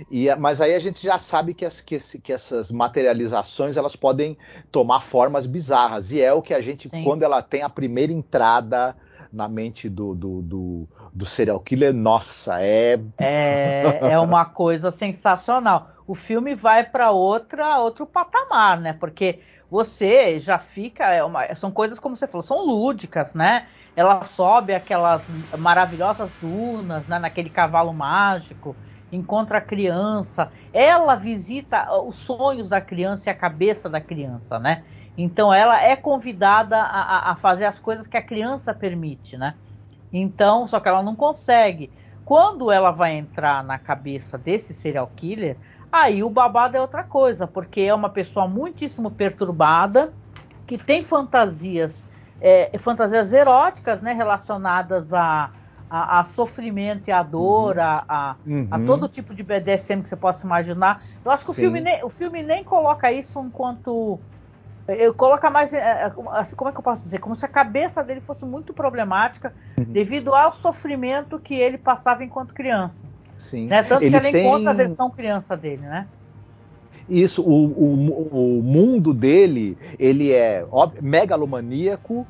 E, mas aí a gente já sabe que, as, que, que, essas materializações elas podem tomar formas bizarras. E é o que a gente, Sim. quando ela tem a primeira entrada na mente do, do, do, do serial killer, nossa, é... é. É uma *laughs* coisa sensacional. O filme vai para outra outro patamar, né? Porque você já fica. É uma, são coisas, como você falou, são lúdicas, né? Ela sobe aquelas maravilhosas dunas, né? naquele cavalo mágico, encontra a criança. Ela visita os sonhos da criança e a cabeça da criança, né? Então ela é convidada a, a, fazer as coisas que a criança permite, né? Então, só que ela não consegue. Quando ela vai entrar na cabeça desse serial killer, aí o babado é outra coisa, porque é uma pessoa muitíssimo perturbada, que tem fantasias, é, fantasias eróticas, né, relacionadas a, a, a, sofrimento e a dor, uhum. A, a, uhum. a, todo tipo de BDSM que você possa imaginar. Eu acho que o filme, nem, o filme nem coloca isso enquanto eu coloca mais, é, é, assim, como é que eu posso dizer, como se a cabeça dele fosse muito problemática uhum. devido ao sofrimento que ele passava enquanto criança. Sim. Né? Tanto ele que ela tem... encontra a versão criança dele, né? Isso, o, o, o mundo dele, ele é megalomaníaco,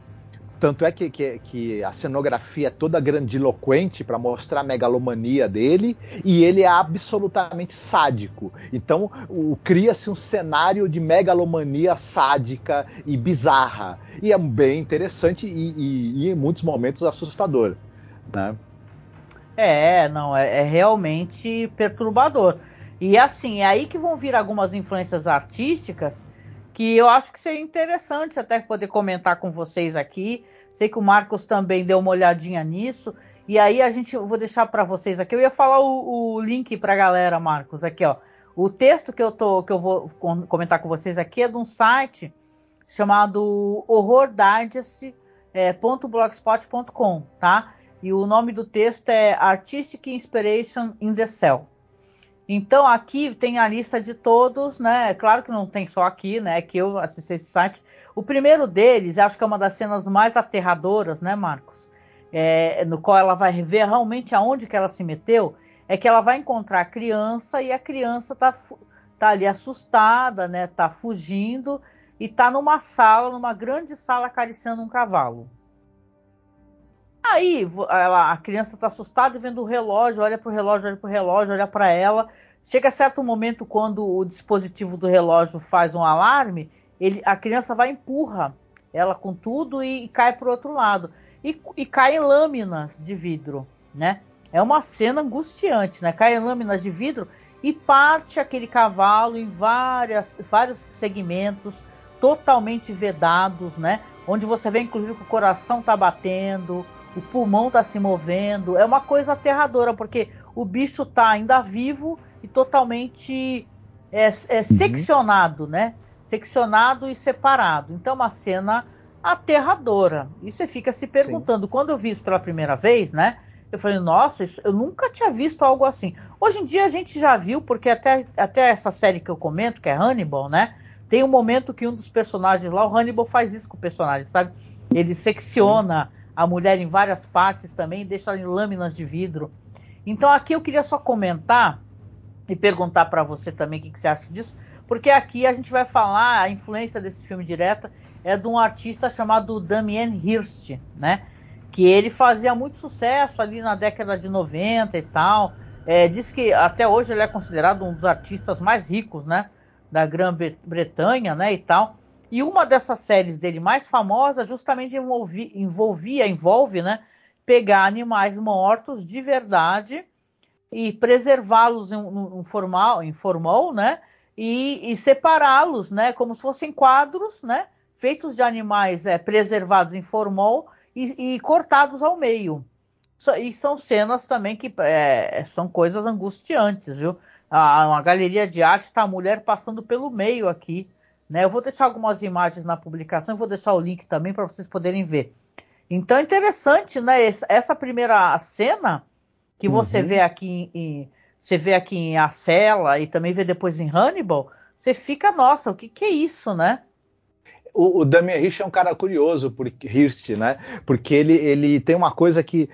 tanto é que, que, que, a cenografia é toda grandiloquente para mostrar a megalomania dele e ele é absolutamente sádico. Então cria-se um cenário de megalomania sádica e bizarra. E é bem interessante e, e, e em muitos momentos assustador. Né? É, não, é, é realmente perturbador. E assim, é aí que vão vir algumas influências artísticas que eu acho que seria interessante até poder comentar com vocês aqui. Sei que o Marcos também deu uma olhadinha nisso. E aí a gente, eu vou deixar para vocês aqui. Eu ia falar o, o link para a galera, Marcos, aqui ó. O texto que eu tô, que eu vou comentar com vocês aqui é de um site chamado horrordigest.blogspot.com, é, tá? E o nome do texto é Artistic Inspiration in the Cell. Então aqui tem a lista de todos, né? Claro que não tem só aqui, né? Que eu assisti esse site. O primeiro deles, acho que é uma das cenas mais aterradoras, né, Marcos? É, no qual ela vai ver realmente aonde que ela se meteu, é que ela vai encontrar a criança e a criança tá, tá ali assustada, né? Tá fugindo e tá numa sala, numa grande sala acariciando um cavalo. Aí ela, a criança está assustada vendo o relógio, olha para o relógio, olha para o relógio, olha para ela. Chega a certo momento quando o dispositivo do relógio faz um alarme, ele, a criança vai empurra ela com tudo e, e cai para o outro lado. E, e cai em lâminas de vidro, né? É uma cena angustiante, né? Cai em lâminas de vidro e parte aquele cavalo em várias, vários segmentos, totalmente vedados, né? Onde você vê inclusive que o coração tá batendo, o pulmão tá se movendo. É uma coisa aterradora, porque o bicho tá ainda vivo e totalmente é, é uhum. seccionado, né? Seccionado e separado. Então, uma cena aterradora. E você fica se perguntando, Sim. quando eu vi isso pela primeira vez, né? Eu falei, nossa, isso, eu nunca tinha visto algo assim. Hoje em dia a gente já viu, porque até, até essa série que eu comento, que é Hannibal, né? Tem um momento que um dos personagens lá, o Hannibal faz isso com o personagem, sabe? Ele secciona Sim. A mulher em várias partes também, deixa ela em lâminas de vidro. Então aqui eu queria só comentar e perguntar para você também o que, que, você acha disso, porque aqui a gente vai falar a influência desse filme direta é de um artista chamado Damien Hirst, né? Que ele fazia muito sucesso ali na década de 90 e tal. É, diz que até hoje ele é considerado um dos artistas mais ricos, né? Da Grã-Bretanha, né? E tal. E uma dessas séries dele mais famosas justamente envolvia, envolvia envolve, né? Pegar animais mortos de verdade e preservá-los em, formal, em formal, né? E, e separá-los, né? Como se fossem quadros, né? Feitos de animais é, preservados em formol e, e, cortados ao meio. E são cenas também que é, são coisas angustiantes, viu? A, uma galeria de arte está a mulher passando pelo meio aqui. Né? Eu vou deixar algumas imagens na publicação, vou deixar o link também para vocês poderem ver. Então é interessante, né? Essa primeira cena que você uhum. vê aqui em, você vê aqui em A Cela e também vê depois em Hannibal, você fica, nossa, o que, que é isso, né? O, o Damien Hirst é um cara curioso, porque, Hirst, né? Porque ele, ele tem uma coisa que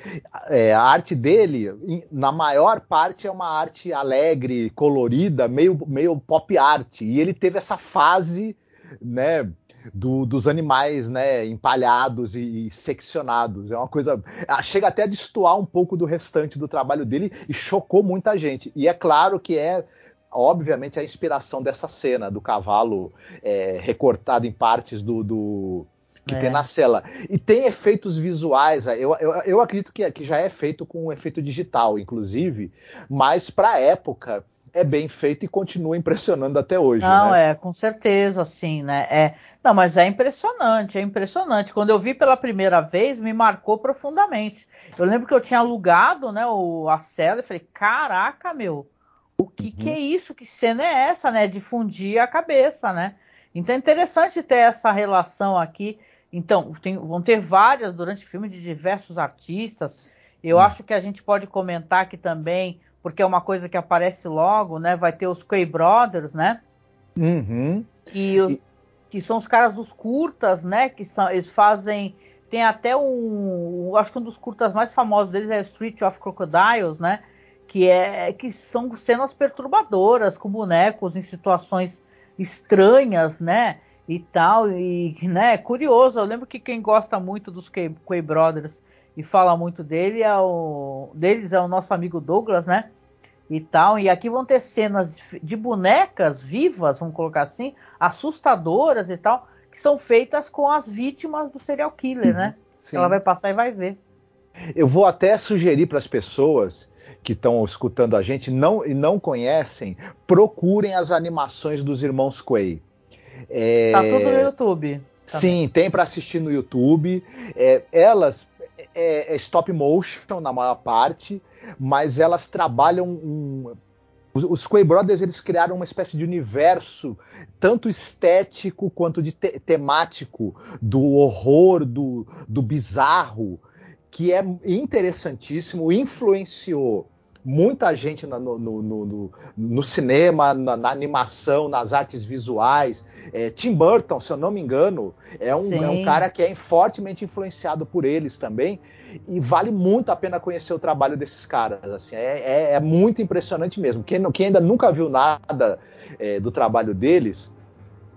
é, a arte dele, na maior parte, é uma arte alegre, colorida, meio, meio pop art. E ele teve essa fase, né? do, dos animais, né, empalhados e, e, seccionados. É uma coisa. Chega até a destoar um pouco do restante do trabalho dele e chocou muita gente. E é claro que é. Obviamente a inspiração dessa cena do cavalo é, recortado em partes do, do que é. tem na cela. E tem efeitos visuais, eu, eu, eu acredito que, que já é feito com um efeito digital, inclusive, mas para a época é bem feito e continua impressionando até hoje. Não, né? é, com certeza, sim, né? É, não, mas é impressionante, é impressionante. Quando eu vi pela primeira vez, me marcou profundamente. Eu lembro que eu tinha alugado, né, o, a cela e falei, caraca, meu, o que, uhum. que é isso? Que cena é essa, né? De fundir a cabeça, né? Então é interessante ter essa relação aqui. Então, tem, vão ter várias durante o filme de diversos artistas. Eu uhum. acho que a gente pode comentar aqui também, porque é uma coisa que aparece logo, né? Vai ter os Quay Brothers, né? Uhum. E, e que são os caras dos curtas, né? Que são, eles fazem. Tem até um. Acho que um dos curtas mais famosos deles é Street of Crocodiles, né? Que, é, que são cenas perturbadoras, com bonecos em situações estranhas, né? E tal. E, né? Curioso. Eu lembro que quem gosta muito dos Quay Brothers e fala muito dele é o, deles é o nosso amigo Douglas, né? e tal. E aqui vão ter cenas de bonecas vivas, vamos colocar assim, assustadoras e tal, que são feitas com as vítimas do serial killer, né? Sim. Ela vai passar e vai ver. Eu vou até sugerir para as pessoas que estão escutando a gente não, e não conhecem, procurem as animações dos irmãos Quay. É... Tá tudo no YouTube. Também. Sim, tem para assistir no YouTube. É, elas é, é stop motion na maior parte mas elas trabalham um, os, os Quay Brothers eles criaram uma espécie de universo tanto estético quanto de te temático do horror, do, do bizarro, que é interessantíssimo, influenciou muita gente no, no, no, no cinema, na, na, animação, nas artes visuais. É, Tim Burton, se eu não me engano, é um, é um cara que é fortemente influenciado por eles também. E vale muito a pena conhecer o trabalho desses caras. Assim, é, é, é muito impressionante mesmo. Quem, quem ainda nunca viu nada é, do trabalho deles,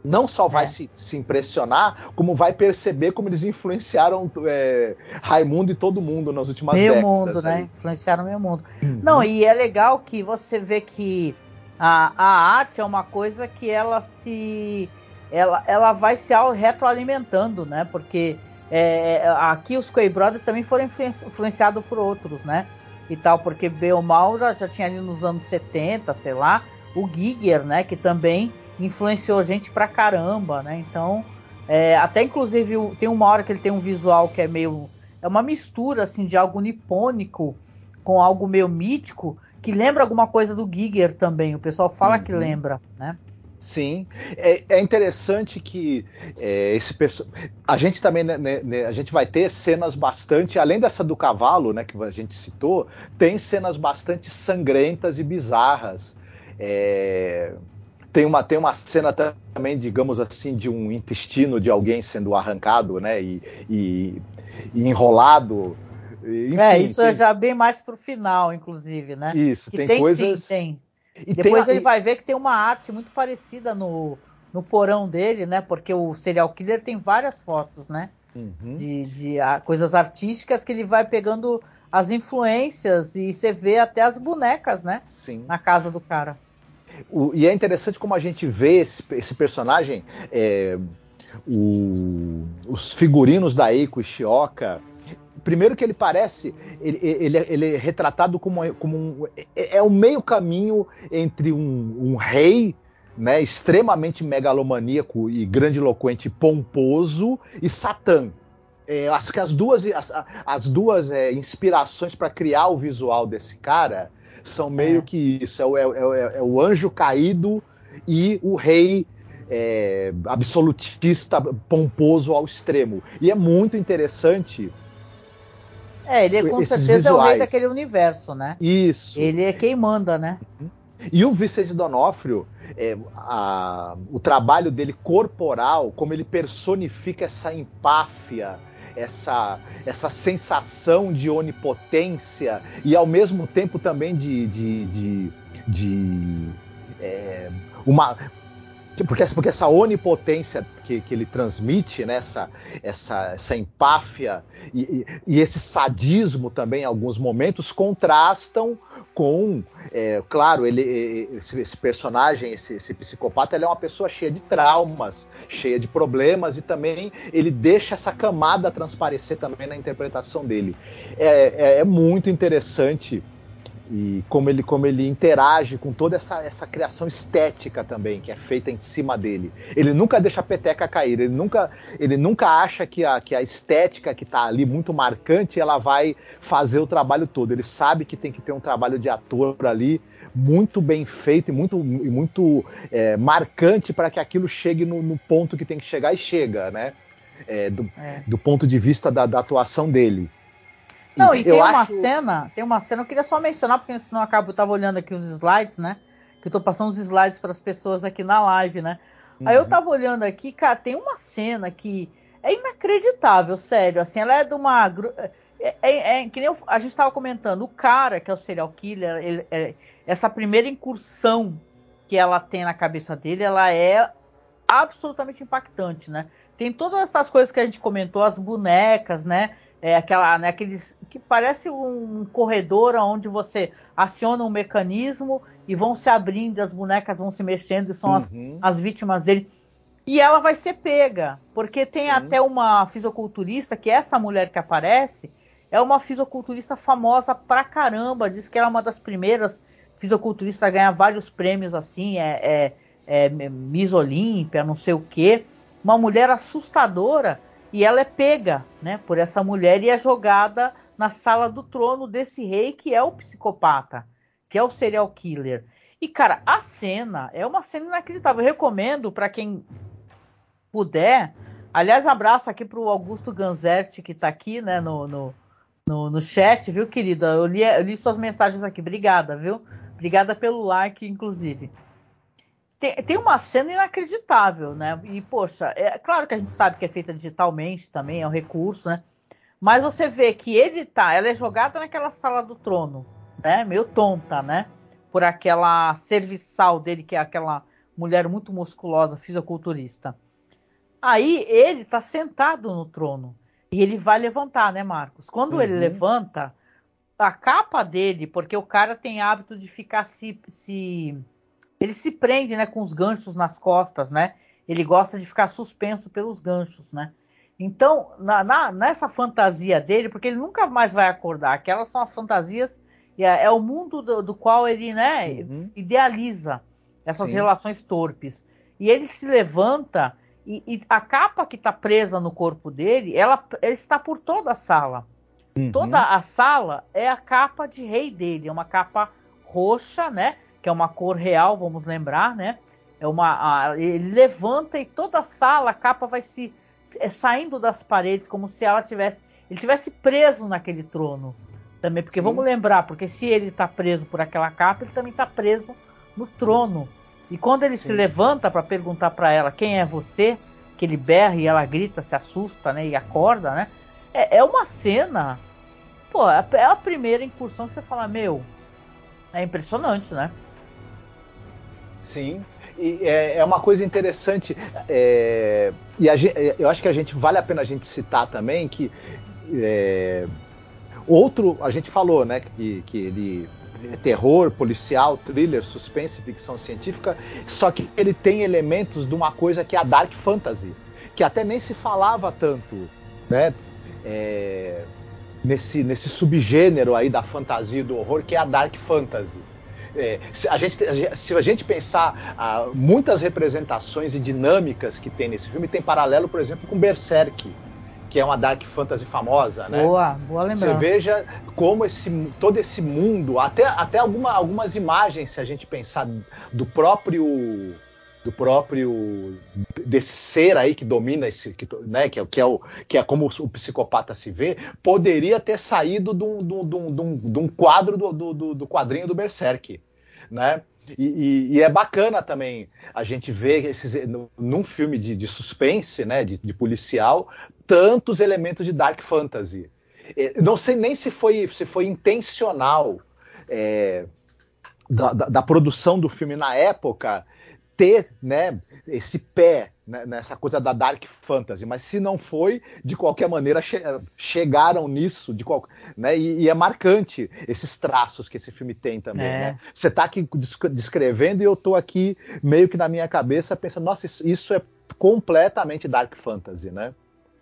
não só vai é. se, se, impressionar, como vai perceber como eles influenciaram é, Raimundo e todo mundo nas últimas décadas. Meio mundo, né? Influenciaram meio mundo. Uhum. Não, e é legal que você vê que a, a arte é uma coisa que ela se. Ela, ela vai se retroalimentando, né? Porque é, aqui os Quay Brothers também foram influenciados por outros, né? E tal, porque Maura já tinha ali nos anos 70, sei lá, o Giger, né? Que também influenciou a gente pra caramba, né? Então, é, até inclusive tem uma hora que ele tem um visual que é meio. É uma mistura assim de algo nipônico com algo meio mítico, que lembra alguma coisa do Giger também. O pessoal fala uhum. que lembra, né? Sim, é, é interessante que é, esse a gente também né, né, né, a gente vai ter cenas bastante, além dessa do cavalo, né, que a gente citou, tem cenas bastante sangrentas e bizarras. É, tem uma, tem uma cena também, digamos assim, de um intestino de alguém sendo arrancado, né, e, e, e enrolado. Enfim, é, isso é tem... é já bem mais pro final, inclusive, né? Isso, que tem, tem coisas. Sim, tem e Depois tem, ele vai ver que tem uma arte muito parecida no, no porão dele, né? Porque o serial killer tem várias fotos, né? Uhum. De, de a, coisas artísticas que ele vai pegando as influências e você vê até as bonecas, né? Sim. Na casa do cara. O, e é interessante como a gente vê esse, esse personagem. É, o, os figurinos da Eiko Ishioka Primeiro que ele parece, ele, ele, ele é retratado como, como um, é, é o meio caminho entre um, um rei, né, extremamente megalomaníaco e grandiloquente, pomposo, e Satã. É, acho que as duas, as, as duas é, inspirações para criar o visual desse cara são meio é. que isso: é o, é, é, é o anjo caído e o rei é, absolutista pomposo ao extremo. E é muito interessante é, ele é, com certeza visuais. é o rei daquele universo, né? Isso. Ele é quem manda, né? E o Vicente Donofrio, é, a, o trabalho dele corporal, como ele personifica essa empáfia, essa, essa sensação de onipotência e ao mesmo tempo também de, de, de, de é, uma porque, porque essa onipotência que, que ele transmite, né, essa, essa, essa empáfia e, e, e, esse sadismo também, em alguns momentos, contrastam com, é, claro, ele, esse, esse personagem, esse, esse, psicopata, ele é uma pessoa cheia de traumas, cheia de problemas e também ele deixa essa camada transparecer também na interpretação dele. é, é, é muito interessante e como ele, como ele interage com toda essa, essa criação estética também que é feita em cima dele. Ele nunca deixa a peteca cair, ele nunca, ele nunca acha que a, que a estética que está ali muito marcante ela vai fazer o trabalho todo. Ele sabe que tem que ter um trabalho de ator ali muito bem feito e muito, muito é, marcante para que aquilo chegue no, no, ponto que tem que chegar e chega, né? É, do, é. do ponto de vista da, da atuação dele. Não, e tem uma acho... cena, tem uma cena, eu queria só mencionar, porque senão eu acabo, eu tava olhando aqui os slides, né? Que eu tô passando os slides para as pessoas aqui na live, né? Uhum. Aí eu uhum. tava olhando aqui, cara, tem uma cena que é inacreditável, sério. Assim, ela é de uma. É, é, é que nem eu, a gente tava comentando, o cara que é o serial killer, ele, é, essa primeira incursão que ela tem na cabeça dele, ela é absolutamente impactante, né? Tem todas essas coisas que a gente comentou, as bonecas, né? É aquela, né, aqueles que parece um corredor onde você aciona um mecanismo e vão se abrindo, as bonecas vão se mexendo e são uhum. as, as vítimas dele. E ela vai ser pega, porque tem Sim. até uma fisiculturista, que é essa mulher que aparece, é uma fisiculturista famosa pra caramba, diz que ela é uma das primeiras fisiculturistas a ganhar vários prêmios assim, é, é, é Miss Olímpia, não sei o quê. Uma mulher assustadora, e ela é pega, né, por essa mulher e é jogada na sala do trono desse rei que é o psicopata, que é o serial killer. E cara, a cena é uma cena inacreditável. Eu recomendo para quem puder. Aliás, abraço aqui pro Augusto Ganzerti que tá aqui, né, no, no, no, no chat, viu, querido? Eu li, eu li suas mensagens aqui. Obrigada, viu? Obrigada pelo like, inclusive tem, tem uma cena inacreditável, né? E, poxa, é claro que a gente sabe que é feita digitalmente também, é um recurso, né? Mas você vê que ele tá, ela é jogada naquela sala do trono, né? Meio tonta, né? Por aquela serviçal dele, que é aquela mulher muito musculosa, fisiculturista. Aí ele tá sentado no trono. E ele vai levantar, né, Marcos? Quando uhum. ele levanta, a capa dele, porque o cara tem hábito de ficar se, se ele se prende, né, com os ganchos nas costas, né? Ele gosta de ficar suspenso pelos ganchos, né? Então, na, na, nessa fantasia dele, porque ele nunca mais vai acordar, aquelas são as fantasias, é, é o mundo do, do, qual ele, né, uhum. idealiza essas Sim. relações torpes. e ele se levanta e, e a capa que está presa no corpo dele, ela, ela, está por toda a sala. Uhum. Toda a sala é a capa de rei dele, é uma capa roxa, né? Que é uma cor real, vamos lembrar, né? É uma, a, ele levanta e toda a sala, a capa vai se é, saindo das paredes como se ela tivesse, ele tivesse preso naquele trono também, porque Sim. vamos lembrar, porque se ele está preso por aquela capa, ele também está preso no trono. E quando ele Sim. se levanta para perguntar para ela quem é você, que ele berra e ela grita, se assusta, né, e acorda, né? É, é uma cena, pô, é, é a primeira incursão que você fala, meu, é impressionante, né? Sim, e é, é uma coisa interessante, é, e a, eu acho que a gente vale a pena a gente citar também que é, outro, a gente falou, né, que, que ele é terror, policial, thriller, suspense, ficção científica, só que ele tem elementos de uma coisa que é a dark fantasy, que até nem se falava tanto, né? É, nesse, nesse subgênero aí da fantasia e do horror, que é a dark fantasy. É, se, a gente, se a gente pensar ah, muitas representações e dinâmicas que tem nesse filme, tem paralelo, por exemplo, com Berserk que é uma dark fantasy famosa, né? Boa, boa lembrança. Você veja como esse, todo esse mundo, até, até alguma, algumas imagens, se a gente pensar do próprio do próprio desse ser aí que domina esse, que, né, que, é, que, é o, que é como o psicopata se vê, poderia ter saído de um, de um, de um, de um quadro do, do, do quadrinho do Berserk, né? E, e, e, é bacana também a gente ver esses, num filme de, de suspense, né, de, de, policial, tantos elementos de dark fantasy. É, não sei nem se foi, se foi intencional é, da, da, da, produção do filme na época ter né, esse pé né, nessa coisa da dark fantasy, mas se não foi, de qualquer maneira che chegaram nisso, de qual, né, e, e, é marcante esses traços que esse filme tem também. É. Né? Você está aqui descrevendo e eu estou aqui meio que na minha cabeça pensando, nossa, isso, isso é completamente dark fantasy, né?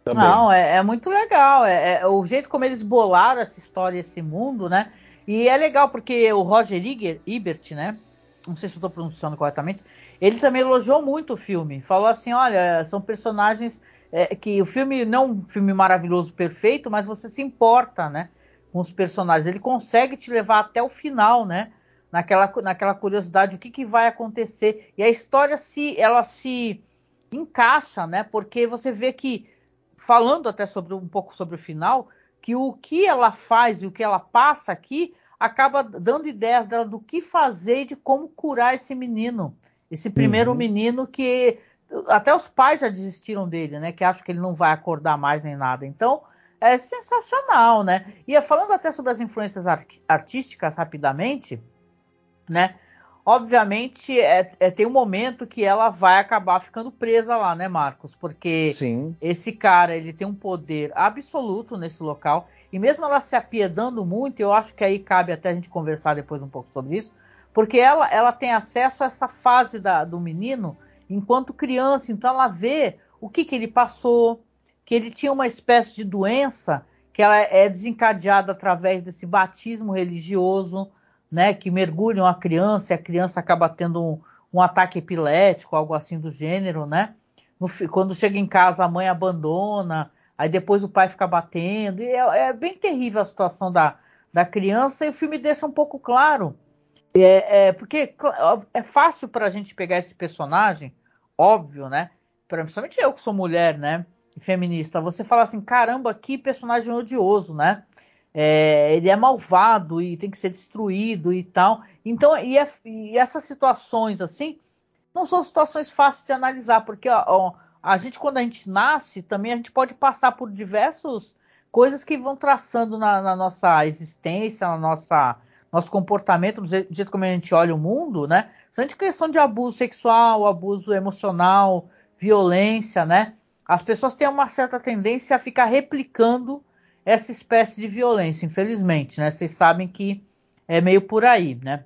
Também. Não, é, é, muito legal. É, é, o jeito como eles bolaram essa história, esse mundo, né? E é legal porque o Roger Ebert, né? Não sei se estou pronunciando corretamente. Ele também elogiou muito o filme. Falou assim: olha, são personagens é, que o filme não é um filme maravilhoso, perfeito, mas você se importa, né? Com os personagens. Ele consegue te levar até o final, né? Naquela, naquela curiosidade, o que, que vai acontecer. E a história se ela se encaixa, né? Porque você vê que falando até sobre um pouco sobre o final, que o que ela faz e o que ela passa aqui acaba dando ideias dela do que fazer e de como curar esse menino. Esse primeiro uhum. menino que até os pais já desistiram dele, né? Que acham que ele não vai acordar mais nem nada. Então, é sensacional, né? E falando até sobre as influências artísticas rapidamente, né? Obviamente, é, é, tem um momento que ela vai acabar ficando presa lá, né, Marcos? Porque Sim. esse cara ele tem um poder absoluto nesse local. E mesmo ela se apiedando muito, eu acho que aí cabe até a gente conversar depois um pouco sobre isso, porque ela, ela tem acesso a essa fase da, do menino enquanto criança, então ela vê o que, que ele passou, que ele tinha uma espécie de doença que ela é desencadeada através desse batismo religioso né, que mergulham a criança e a criança acaba tendo um, um ataque epilético, algo assim do gênero, né? No, quando chega em casa a mãe abandona, aí depois o pai fica batendo, e é, é bem terrível a situação da, da criança e o filme deixa um pouco claro, é, é porque é fácil para a gente pegar esse personagem, óbvio, né? Principalmente eu que sou mulher, né? Feminista, você fala assim, caramba, que personagem odioso, né? é, ele é malvado e tem que ser destruído e tal. Então, e, é, e, essas situações assim não são situações fáceis de analisar, porque ó, ó, a gente quando a gente nasce também a gente pode passar por diversas coisas que vão traçando na, na nossa existência, na nossa nosso comportamento, do jeito, como a gente olha o mundo, né? São questão de abuso sexual, abuso emocional, violência, né? As pessoas têm uma certa tendência a ficar replicando essa espécie de violência, infelizmente, né? Vocês sabem que é meio por aí, né?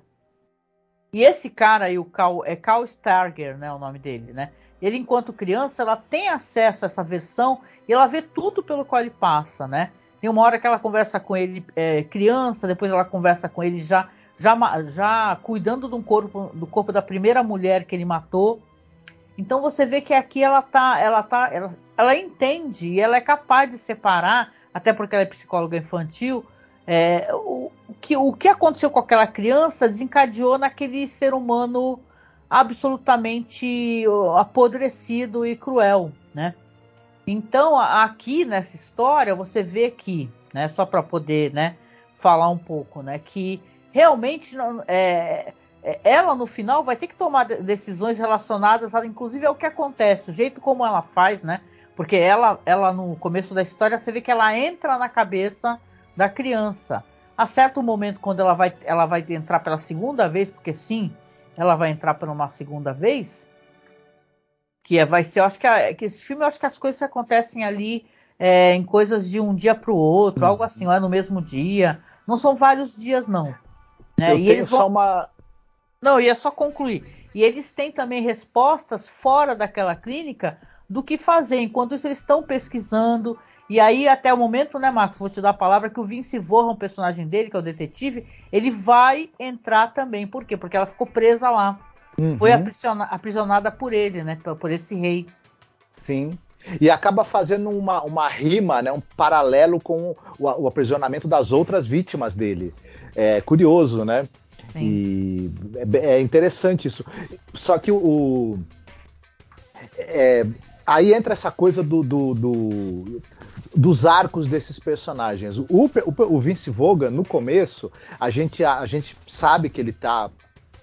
E esse cara aí, o Carl, é Carl Starger, né? O nome dele, né? Ele, enquanto criança, ela tem acesso a essa versão e ela vê tudo pelo qual ele passa, né? Tem uma hora que ela conversa com ele é, criança, depois ela conversa com ele já, já, já cuidando do corpo, do corpo da primeira mulher que ele matou. Então você vê que aqui ela tá, ela tá, ela, ela entende e ela é capaz de separar, até porque ela é psicóloga infantil, é, o, que, o que aconteceu com aquela criança desencadeou naquele ser humano absolutamente apodrecido e cruel, né? Então aqui nessa história você vê que, né, só para poder, né, falar um pouco, né, que realmente é, é, ela no final vai ter que tomar decisões relacionadas, a, inclusive ao que acontece, o jeito como ela faz, né? Porque ela, ela no começo da história você vê que ela entra na cabeça da criança. A certo momento, quando ela vai, ela vai entrar pela segunda vez, porque sim, ela vai entrar por uma segunda vez, que é, vai ser, eu acho que, a, que esse filme, eu acho que as coisas acontecem ali é, em coisas de um dia para o outro, algo assim, ou é no mesmo dia. Não são vários dias, não. Né? e eles vão... uma. Não, ia só concluir. E eles têm também respostas fora daquela clínica do que fazer. Enquanto isso, eles estão pesquisando, e aí, até o momento, né, Marcos, vou te dar a palavra, que o Vince Vorra, um personagem dele, que é o detetive, ele vai entrar também. Por quê? Porque ela ficou presa lá. Uhum. Foi aprisionada por ele, né? Por esse rei. Sim. E acaba fazendo uma, uma rima, né, um paralelo com o, o aprisionamento das outras vítimas dele. É curioso, né? Sim. E é, é interessante isso. Só que o. É, aí entra essa coisa do, do, do, dos arcos desses personagens. O, o, o, Vince Vogan, no começo, a gente, a, a gente sabe que ele está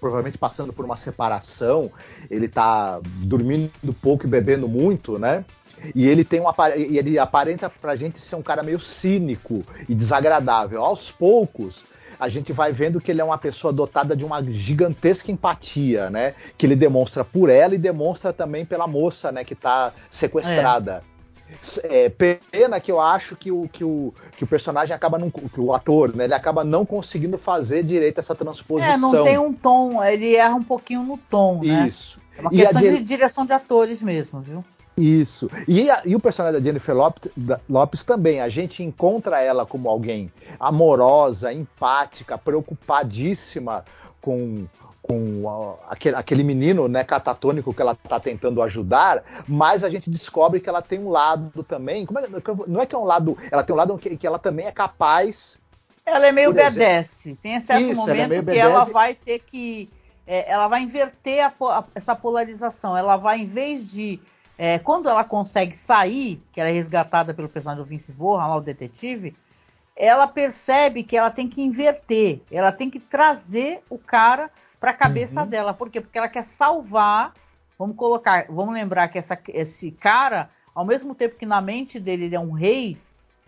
provavelmente passando por uma separação, ele está dormindo pouco e bebendo muito, né? E ele tem uma ele aparenta pra gente ser um cara meio cínico e desagradável. Aos poucos, a gente vai vendo que ele é uma pessoa dotada de uma gigantesca empatia, né? Que ele demonstra por ela e demonstra também pela moça, né? Que está sequestrada. É. Pena que eu acho que o, que o, que o personagem acaba não, que o ator, né, ele acaba não conseguindo fazer direito essa transposição. É, não tem um tom, ele erra um pouquinho no tom, né? Isso. É uma questão de direção de atores mesmo, viu? Isso. E, a, e, o personagem da Jennifer Lopes, da, Lopes, também. A gente encontra ela como alguém amorosa, empática, preocupadíssima com, com aquele, aquele, menino né, catatônico que ela está tentando ajudar, mas a gente descobre que ela tem um lado também. É, não é que é um lado. Ela tem um lado que, que ela também é capaz. Ela é meio BDS. Tem certo Isso, momento ela é que ela vai ter que. É, ela vai inverter a, a, essa polarização. Ela vai, em vez de. É, quando ela consegue sair, que ela é resgatada pelo personagem do Vince Vorra, lá o detetive, ela percebe que ela tem que inverter. Ela tem que trazer o cara para a cabeça uhum. dela. Por quê? Porque ela quer salvar. Vamos colocar, vamos lembrar que essa, esse cara, ao mesmo tempo que na mente dele ele é um rei,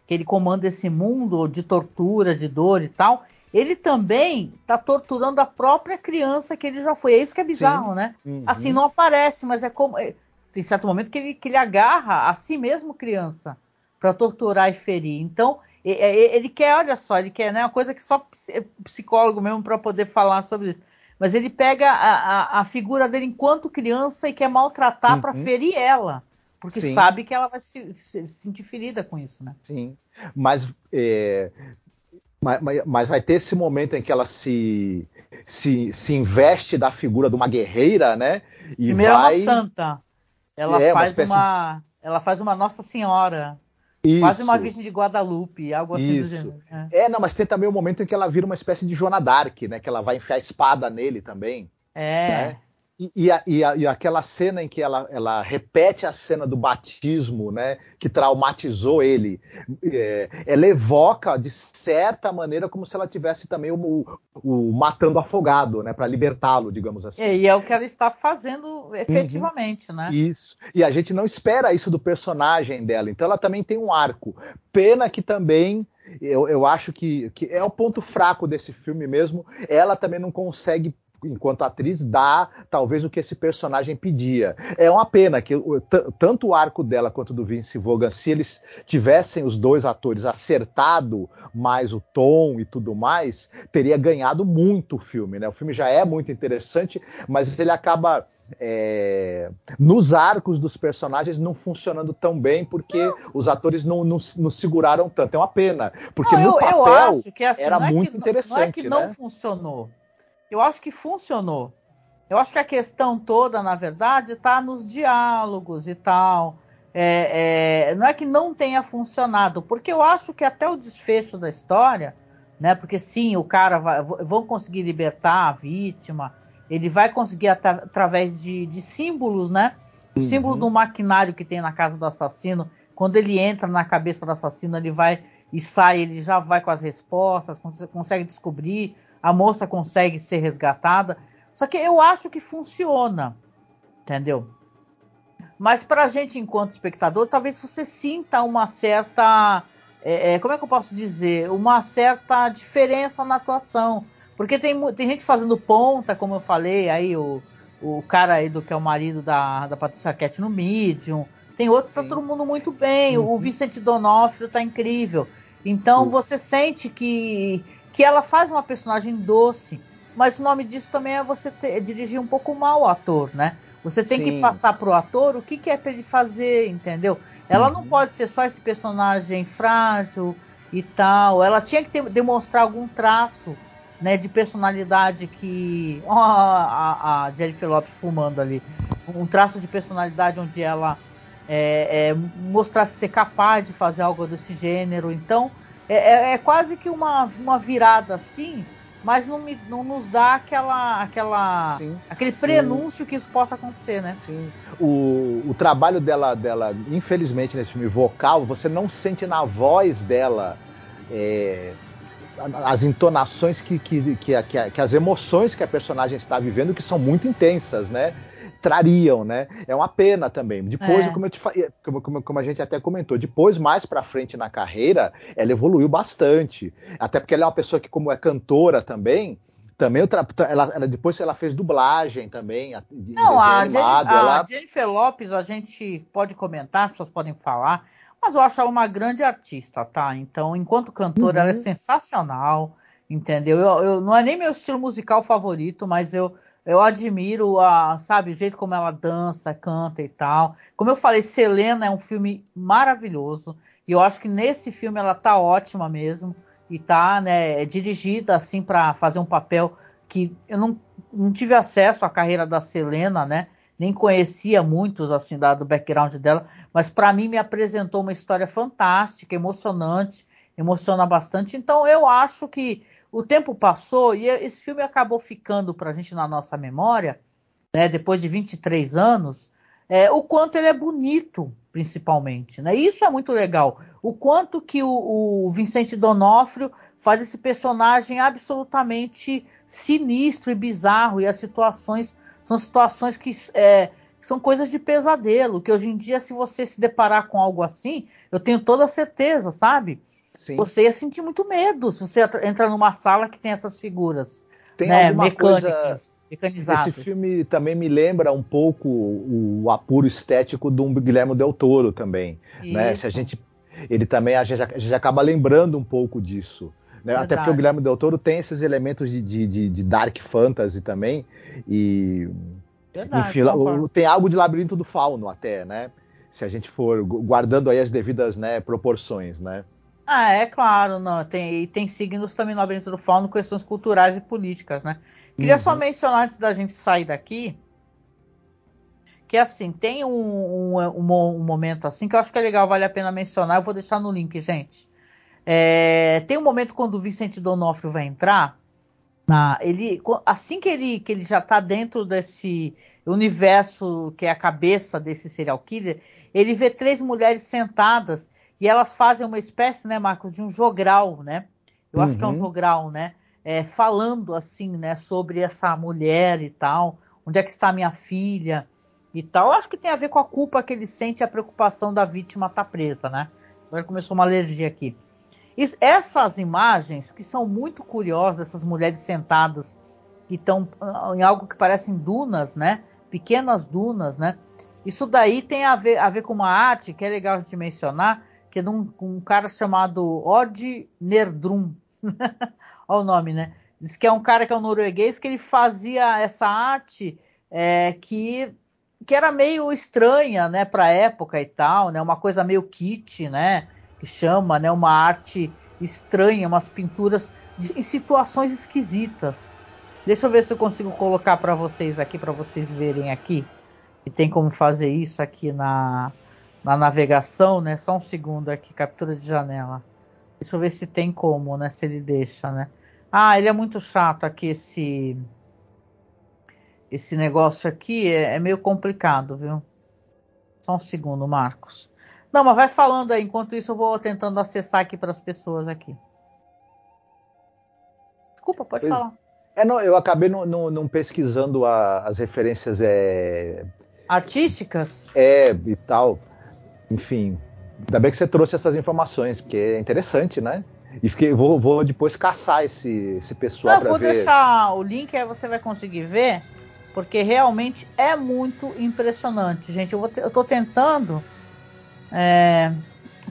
que ele comanda esse mundo de tortura, de dor e tal, ele também está torturando a própria criança que ele já foi. É isso que é bizarro, Sim. né? Uhum. Assim, não aparece, mas é como. É, tem certo momento que ele, que ele agarra a si mesmo criança para torturar e ferir. Então, ele quer, olha só, ele quer, né? Uma coisa que só psicólogo mesmo para poder falar sobre isso mas ele pega a, a, a figura dele enquanto criança e quer maltratar uhum. para ferir ela. Porque Sim. sabe que ela vai se, se, sentir ferida com isso, né? Sim. Mas, é, mas, mas, vai ter esse momento em que ela se, se, se investe da figura de uma guerreira, né? E Primeiro vai... é uma santa. Ela é, faz uma, espécie... uma, ela faz uma Nossa Senhora. Isso. Quase uma Virgem de Guadalupe, algo assim Isso. do gênero. É. é. não, mas tem também o momento em que ela vira uma espécie de Joana Dark, né? Que ela vai enfiar a espada nele também. É. Né? E, e, a, e, a, e, aquela cena em que ela, ela repete a cena do batismo, né, que traumatizou ele, é, ela evoca de certa maneira como se ela tivesse também o, o, o matando afogado, né, para libertá-lo, digamos assim. É, e é o que ela está fazendo efetivamente, uhum. né? Isso. E a gente não espera isso do personagem dela. Então ela também tem um arco. Pena que também eu, eu acho que, que é o ponto fraco desse filme mesmo. Ela também não consegue enquanto atriz, dá talvez o que esse personagem pedia. É uma pena que tanto o arco dela quanto do Vince Vogan, se eles tivessem os dois atores acertado mais o tom e tudo mais, teria ganhado muito o filme. Né? O filme já é muito interessante, mas ele acaba. É, nos arcos dos personagens não funcionando tão bem porque não. os atores não, não, não, seguraram tanto. É uma pena, porque não, no eu, papel eu acho que, assim, era muito que, interessante. Não é que né? não funcionou eu acho que funcionou. Eu acho que a questão toda, na verdade, está nos diálogos e tal. É, é, não é que não tenha funcionado, porque eu acho que até o desfecho da história, né? Porque sim, o cara vai, vão conseguir libertar a vítima, ele vai conseguir através de, de símbolos, né? O uhum. símbolo do maquinário que tem na casa do assassino, quando ele entra na cabeça do assassino, ele vai e sai, ele já vai com as respostas, consegue descobrir, a moça consegue ser resgatada. Só que eu acho que funciona, entendeu? Mas para a gente, enquanto espectador, talvez você sinta uma certa. É, é, como é que eu posso dizer? Uma certa diferença na atuação. Porque tem, tem gente fazendo ponta, como eu falei, aí o, o cara aí do que é o marido da, da Patrícia Arquette no Medium. Tem outro que tá todo mundo muito bem. Uhum. O Vicente Donofrio tá incrível. Então uhum. você sente que, que ela faz uma personagem doce. Mas o nome disso também é você ter, dirigir um pouco mal o ator, né? Você tem Sim. que passar pro ator o que, que é para ele fazer, entendeu? Ela uhum. não pode ser só esse personagem frágil e tal. Ela tinha que ter, demonstrar algum traço né, de personalidade que. Ó, oh, a, a Jennifer Lopes fumando ali. Um traço de personalidade onde ela é, é, mostrasse ser capaz de fazer algo desse gênero. Então, é, é, é quase que uma, uma virada assim mas não, me, não nos dá aquela, aquela aquele prenúncio que isso possa acontecer, né? Sim. O, o trabalho dela, dela, infelizmente, nesse filme vocal, você não sente na voz dela é, as entonações que, que, que, que, que as emoções que a personagem está vivendo, que são muito intensas, né? Trariam, né? É uma pena também. Depois, é. como, te, como, como, como, a gente até comentou, depois, mais pra frente na carreira, ela evoluiu bastante. Até porque ela é uma pessoa que, como é cantora também, também ela, ela, depois ela fez dublagem também. De, Não, a, animado, Jennifer, ela... a Jennifer Lopes, a gente pode comentar, as pessoas podem falar, mas eu acho ela uma grande artista, tá? Então, enquanto cantora, uhum. ela é uhum. sensacional, entendeu? Eu, eu, não é nem meu estilo musical favorito, mas eu eu admiro a, sabe, o jeito como ela dança, canta e tal. Como eu falei, Selena é um filme maravilhoso. E eu acho que nesse filme ela tá ótima mesmo. E tá, né, dirigida assim para fazer um papel que eu não, não tive acesso à carreira da Selena, né? Nem conhecia muitos assim da, do background dela, mas para mim me apresentou uma história fantástica, emocionante, emociona bastante. Então eu acho que o tempo passou e esse filme acabou ficando para a gente na nossa memória, né, depois de 23 anos, é, o quanto ele é bonito, principalmente. Né? Isso é muito legal. O quanto que o, o Vicente Donofrio faz esse personagem absolutamente sinistro e bizarro, e as situações são situações que é, são coisas de pesadelo, que hoje em dia, se você se deparar com algo assim, eu tenho toda a certeza, sabe? Sim. você ia sentir muito medo se você entrar numa sala que tem essas figuras tem né, mecânicas, coisa... mecanizadas. Esse filme também me lembra um pouco o apuro estético do Guilherme Del Toro também. Né? Se a gente, ele também a gente, a gente acaba lembrando um pouco disso. Né? Até porque o Guilherme Del Toro tem esses elementos de, de, de dark fantasy também. E. Verdade, enfim, tem algo de labirinto do fauno até, né? Se a gente for guardando aí as devidas né, proporções, né? Ah, é claro, não. Tem, tem signos também no Labirinto do Fauno, questões culturais e políticas, né? Queria uhum. só mencionar antes da gente sair daqui que assim, tem um, um, um, um, momento assim que eu acho que é legal, vale a pena mencionar. Eu vou deixar no link, gente. É, tem um momento quando o Vicente Donofrio vai entrar. Na, ele, assim que ele, que ele já está dentro desse universo que é a cabeça desse serial killer, ele vê três mulheres sentadas e elas fazem uma espécie, né, Marcos, de um jogral, né? Eu uhum. acho que é um uhum. jogral, né? É, falando assim, né, sobre essa mulher e tal, onde é que está minha filha e tal. Eu acho que tem a ver com a culpa que ele sente e a preocupação da vítima estar tá presa, né? Agora começou uma alergia aqui. Isso, essas imagens que são muito curiosas, essas mulheres sentadas que estão ah, em algo que parecem dunas, né? Pequenas dunas, né? Isso daí tem a ver, a ver com uma arte que é legal a gente mencionar, que é de um, um cara chamado Odd Nerdrum. *laughs* Olha o nome, né? Diz que é um cara que é um norueguês que ele fazia essa arte é, que, que era meio estranha, né, para época e tal, né? Uma coisa meio kit, né? Que chama, né? Uma arte estranha, umas pinturas de, em situações esquisitas. Deixa eu ver se eu consigo colocar para vocês aqui, para vocês verem aqui. E tem como fazer isso aqui na, na navegação, né? Só um segundo aqui, captura de janela. Deixa eu ver se tem como, né? Se ele deixa, né? Ah, ele é muito chato aqui esse esse negócio aqui é, é meio complicado, viu? Só um segundo, Marcos. Não, mas vai falando aí. Enquanto isso, eu vou tentando acessar aqui para as pessoas aqui. Desculpa, pode falar. É, não, eu acabei não, pesquisando a, as referências é... artísticas. É e tal. Enfim, ainda bem que você trouxe essas informações, porque é interessante, né? E fiquei, vou, vou depois caçar esse, esse pessoal. Não, vou ver. deixar o link, aí você vai conseguir ver, porque realmente é muito impressionante, gente. Eu, vou eu tô tentando é,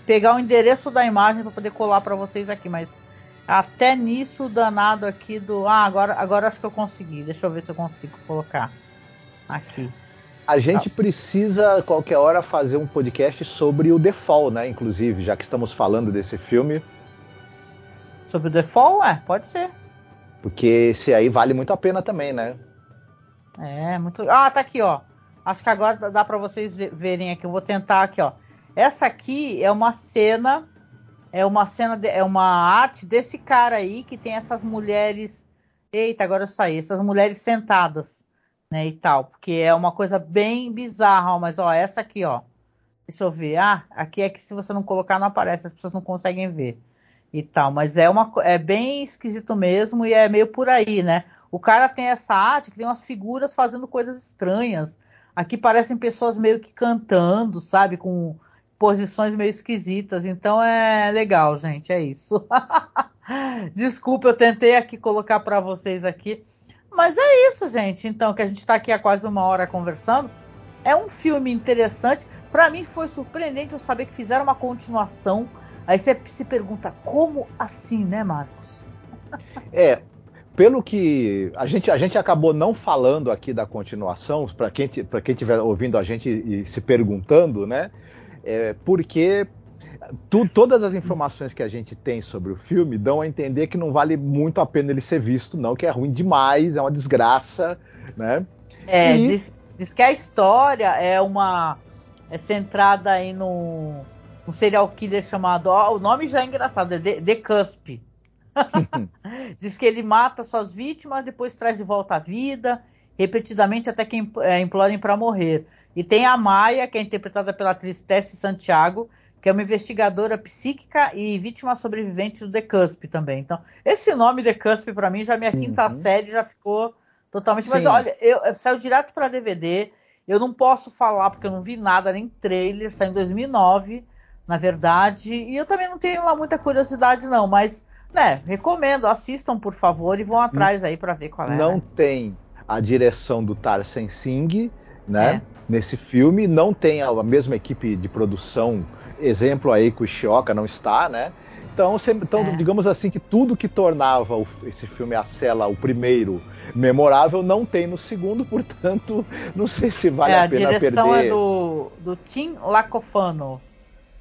pegar o endereço da imagem para poder colar para vocês aqui, mas até nisso danado aqui do. Ah, agora, agora acho que eu consegui. Deixa eu ver se eu consigo colocar aqui. A gente tá. precisa, qualquer hora, fazer um podcast sobre o The Fall, né? Inclusive, já que estamos falando desse filme. Sobre o The Fall? É, pode ser. Porque esse aí vale muito a pena também, né? É, muito. Ah, tá aqui, ó. Acho que agora dá para vocês verem aqui. Eu vou tentar aqui, ó. Essa aqui é uma cena, é uma cena, de, é uma arte desse cara aí que tem essas mulheres. Eita, agora eu saí. Essas mulheres sentadas, né, e tal. Porque é uma coisa bem bizarra, ó, mas ó, essa aqui, ó. Deixa eu ver. Ah, aqui é que se você não colocar não aparece, as pessoas não conseguem ver e tal. Mas é uma é bem esquisito mesmo e é meio por aí, né? O cara tem essa arte que tem umas figuras fazendo coisas estranhas. Aqui parecem pessoas meio que cantando, sabe, com posições meio esquisitas. Então é legal, gente, é isso. *laughs* Desculpa, eu tentei aqui colocar para vocês aqui. Mas é isso, gente. Então, que a gente está aqui há quase uma hora conversando. É um filme interessante. Para mim foi surpreendente eu saber que fizeram uma continuação Aí você se pergunta, como assim, né, Marcos? É, pelo que a gente, a gente acabou não falando aqui da continuação, para quem estiver ouvindo a gente e se perguntando, né? É, porque tu, todas as informações que a gente tem sobre o filme dão a entender que não vale muito a pena ele ser visto, não, que é ruim demais, é uma desgraça, né? É, e... diz, diz que a história é uma é centrada aí no um serial killer chamado. Ó, o nome já é engraçado, é The, The Cusp. *laughs* Diz que ele mata suas vítimas, depois traz de volta à vida, repetidamente até que é, implorem para morrer. E tem a Maia, que é interpretada pela atriz Tessie Santiago, que é uma investigadora psíquica e vítima sobrevivente do The Cusp também. Então, esse nome The Cusp, para mim, já minha quinta uhum. série já ficou totalmente. Sim. Mas olha, eu, eu saiu direto para DVD. Eu não posso falar porque eu não vi nada, nem trailer. Saiu em 2009 na verdade. E eu também não tenho lá muita curiosidade, não, mas, né, recomendo, assistam, por favor, e vão atrás aí para ver qual é. Não né? tem a direção do Tarsem Singh, né? É. Nesse filme, não tem a mesma equipe de produção, exemplo aí que o Shioka não está, né? Então, então é. digamos assim que tudo que tornava o, esse filme a cela o primeiro memorável não tem no segundo, *laughs* portanto, não sei se vale é, a pena perder. A direção é do, do Tim Lacofano.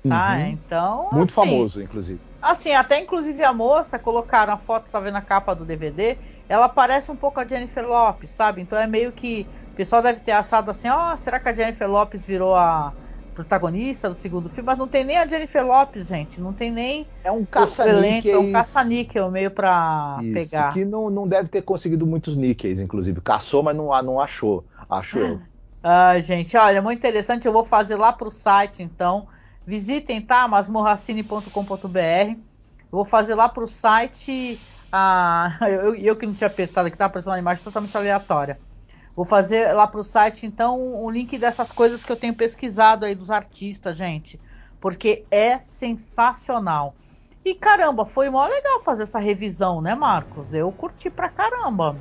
Tá? Uhum. Então. Muito assim, famoso, inclusive. Assim, até inclusive a moça, colocaram a foto, tá vendo a capa do DVD, ela parece um pouco a Jennifer Lopes, sabe? Então é meio que. O pessoal deve ter achado assim, ó, oh, será que a Jennifer Lopes virou a protagonista do segundo filme? Mas não tem nem a Jennifer Lopes, gente. Não tem nem. É um caça-níquel. É um caça-níquel meio pra Isso, pegar. Que não, não deve ter conseguido muitos níqueis, inclusive. Caçou, mas não, não achou. Acho eu. *laughs* Ah, gente, olha, muito interessante. Eu vou fazer lá pro site, então Visitem, tá? masmorracine.com.br. Vou fazer lá pro site. Ah, *laughs* eu, eu que não tinha apertado aqui, tá aparecendo uma imagem totalmente aleatória. Vou fazer lá pro site, então, um link dessas coisas que eu tenho pesquisado aí dos artistas, gente. Porque é sensacional. E caramba, foi mó legal fazer essa revisão, né, Marcos? Eu curti pra caramba.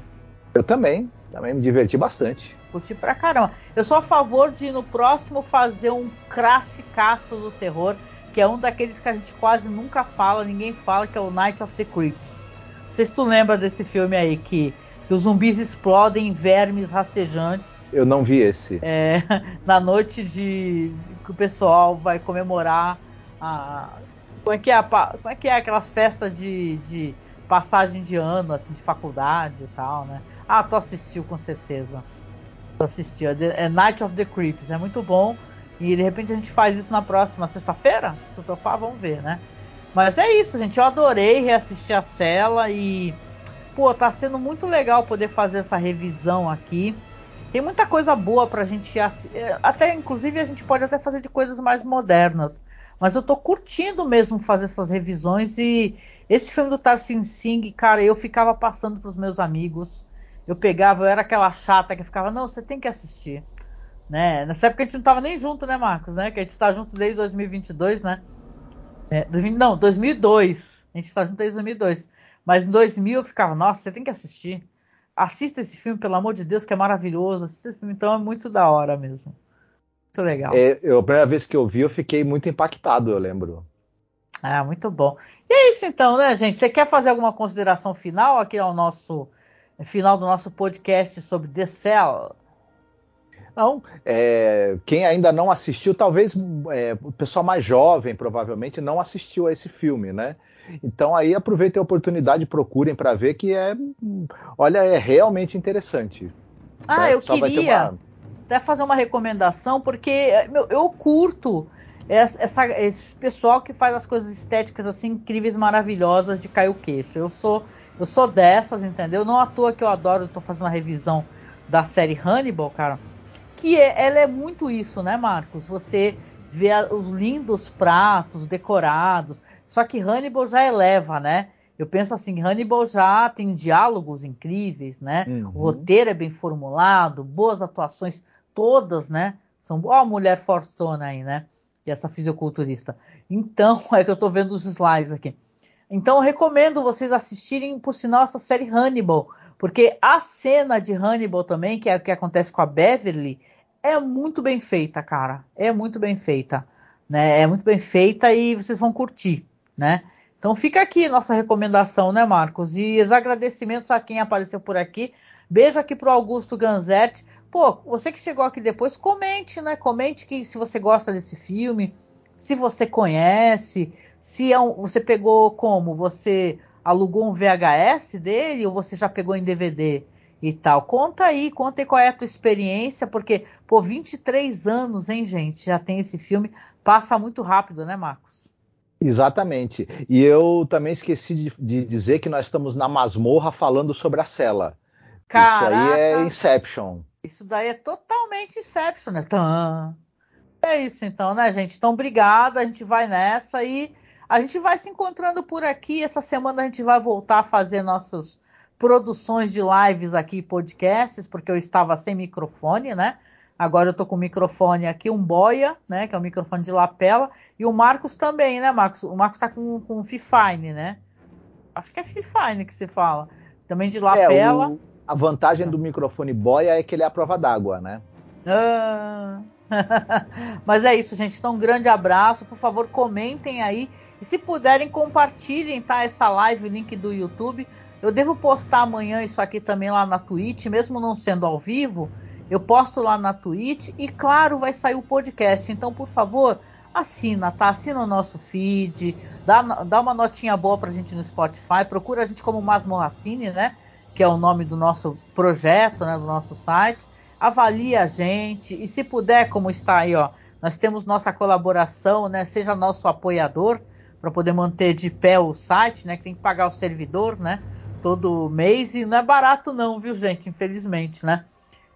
Eu também, também me diverti bastante. Curti pra caramba. Eu sou a favor de no próximo fazer um classicaço do terror, que é um daqueles que a gente quase nunca fala, ninguém fala, que é o Night of the Creeps. Não sei se tu lembra desse filme aí, que, que os zumbis explodem em vermes rastejantes. Eu não vi esse. É, *laughs* na noite de, de, que o pessoal vai comemorar a. Como é que é, a, como é, que é aquelas festas de, de passagem de ano, assim, de faculdade e tal, né? Ah, tu assistiu com certeza. Tu assistiu. É Night of the Creeps, é muito bom. E de repente a gente faz isso na próxima sexta-feira? Se topar, vamos ver, né? Mas é isso, gente. Eu adorei reassistir a cela e. Pô, tá sendo muito legal poder fazer essa revisão aqui. Tem muita coisa boa pra gente. É, até, inclusive, a gente pode até fazer de coisas mais modernas. Mas eu tô curtindo mesmo fazer essas revisões. E esse filme do Tarsin Singh, cara, eu ficava passando pros meus amigos. Eu pegava, eu era aquela chata que ficava, não, você tem que assistir. Né? Nessa época a gente não tava nem junto, né, Marcos? Né? Que a gente tá junto desde 2022, né? É, não, 2002. A gente tá junto desde 2002. Mas em 2000 eu ficava, nossa, você tem que assistir. Assista esse filme, pelo amor de Deus, que é maravilhoso. Assista esse filme, então é muito da hora mesmo. Muito legal. É, eu, a primeira vez que eu vi, eu fiquei muito impactado, eu lembro. Ah, muito bom. E é isso então, né, gente? Você quer fazer alguma consideração final aqui ao nosso final do nosso podcast sobre The Cell? Não, é, quem ainda não assistiu, talvez é, o pessoal mais jovem provavelmente não assistiu a esse filme, né? Então aí aproveitem a oportunidade, procurem para ver que é, olha, é realmente interessante. Ah, tá? eu queria uma... até fazer uma recomendação porque meu, eu curto essa, esse pessoal que faz as coisas estéticas assim incríveis, maravilhosas de cair o queixo. Eu sou eu sou dessas, entendeu? Não à toa que eu adoro, estou fazendo a revisão da série Hannibal, cara que é, ela é muito isso, né, Marcos? Você vê os lindos pratos decorados, só que Hannibal já eleva, né? Eu penso assim, Hannibal já tem diálogos incríveis, né? Uhum. O roteiro é bem formulado, boas atuações todas, né? São ó, a mulher fortuna aí, né? E essa fisiculturista. Então, *laughs* é que eu tô vendo os slides aqui. Então, eu recomendo vocês assistirem, por sinal, essa série Hannibal, porque a cena de Hannibal também, que é o que acontece com a Beverly, é muito bem feita, cara. É muito bem feita. Né? É muito bem feita e vocês vão curtir, né? Então fica aqui nossa recomendação, né, Marcos? E os agradecimentos a quem apareceu por aqui. Beijo aqui pro Augusto Ganzetti. Pô, você que chegou aqui depois, comente, né? Comente que se você gosta desse filme, se você conhece, se é um, você pegou como? Você alugou um VHS dele ou você já pegou em DVD e tal? Conta aí, conta aí qual é a tua experiência, porque, pô, 23 anos, hein, gente? Já tem esse filme, passa muito rápido, né, Marcos? Exatamente. E eu também esqueci de, de dizer que nós estamos na masmorra falando sobre a cela. Caraca, isso aí é Inception. Isso daí é totalmente Inception, né? Tã. É isso então, né, gente? Então, obrigada. A gente vai nessa e a gente vai se encontrando por aqui. Essa semana a gente vai voltar a fazer nossas produções de lives aqui, podcasts, porque eu estava sem microfone, né? Agora eu tô com o microfone aqui, um boia, né? Que é o um microfone de lapela. E o Marcos também, né, Marcos? O Marcos tá com, com Fifine, né? Acho que é Fifine que se fala. Também de lapela. É, o, a vantagem do microfone boia é que ele é a prova d'água, né? Ah. *laughs* Mas é isso, gente. Então, um grande abraço. Por favor, comentem aí. E se puderem, compartilhem tá, essa live, link do YouTube. Eu devo postar amanhã isso aqui também lá na Twitch, mesmo não sendo ao vivo. Eu posto lá na Twitch e, claro, vai sair o podcast. Então, por favor, assina, tá? Assina o nosso feed, dá, dá uma notinha boa pra gente no Spotify. Procura a gente como Masmorracine, né? Que é o nome do nosso projeto, né? Do nosso site avalie a gente e se puder, como está aí, ó, nós temos nossa colaboração, né? Seja nosso apoiador para poder manter de pé o site, né? Que tem que pagar o servidor, né? Todo mês e não é barato não, viu, gente? Infelizmente, né?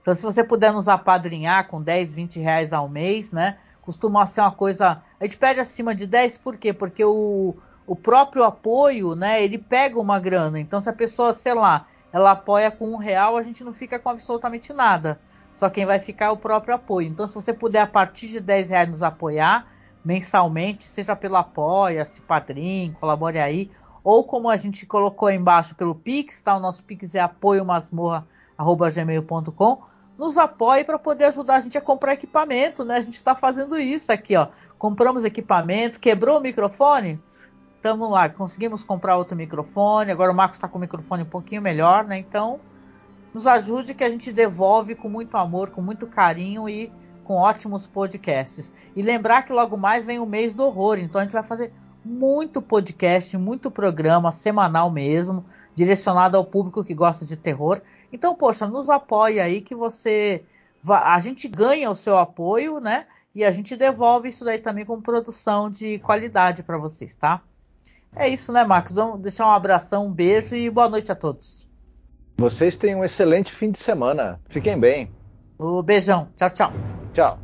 Então, se você puder nos apadrinhar com 10, 20 reais ao mês, né? Costuma ser uma coisa. A gente pede acima de 10, por quê? Porque o, o próprio apoio, né? Ele pega uma grana. Então, se a pessoa, sei lá, ela apoia com um real, a gente não fica com absolutamente nada. Só quem vai ficar é o próprio apoio. Então, se você puder, a partir de 10 reais, nos apoiar mensalmente, seja pelo Apoia, se Padrim, colabore aí, ou como a gente colocou aí embaixo pelo Pix, tá? O nosso Pix é apoiomasmorra.gmail.com. Nos apoie para poder ajudar a gente a comprar equipamento, né? A gente está fazendo isso aqui, ó. Compramos equipamento, quebrou o microfone? Estamos lá, conseguimos comprar outro microfone. Agora o Marcos está com o microfone um pouquinho melhor, né? Então, nos ajude que a gente devolve com muito amor, com muito carinho e com ótimos podcasts. E lembrar que logo mais vem o mês do horror, então a gente vai fazer muito podcast, muito programa, semanal mesmo, direcionado ao público que gosta de terror. Então, poxa, nos apoie aí que você. A gente ganha o seu apoio, né? E a gente devolve isso daí também com produção de qualidade para vocês, tá? É isso, né, Marcos? Vamos deixar um abração, um beijo e boa noite a todos. Vocês tenham um excelente fim de semana. Fiquem bem. O beijão. Tchau, tchau. Tchau.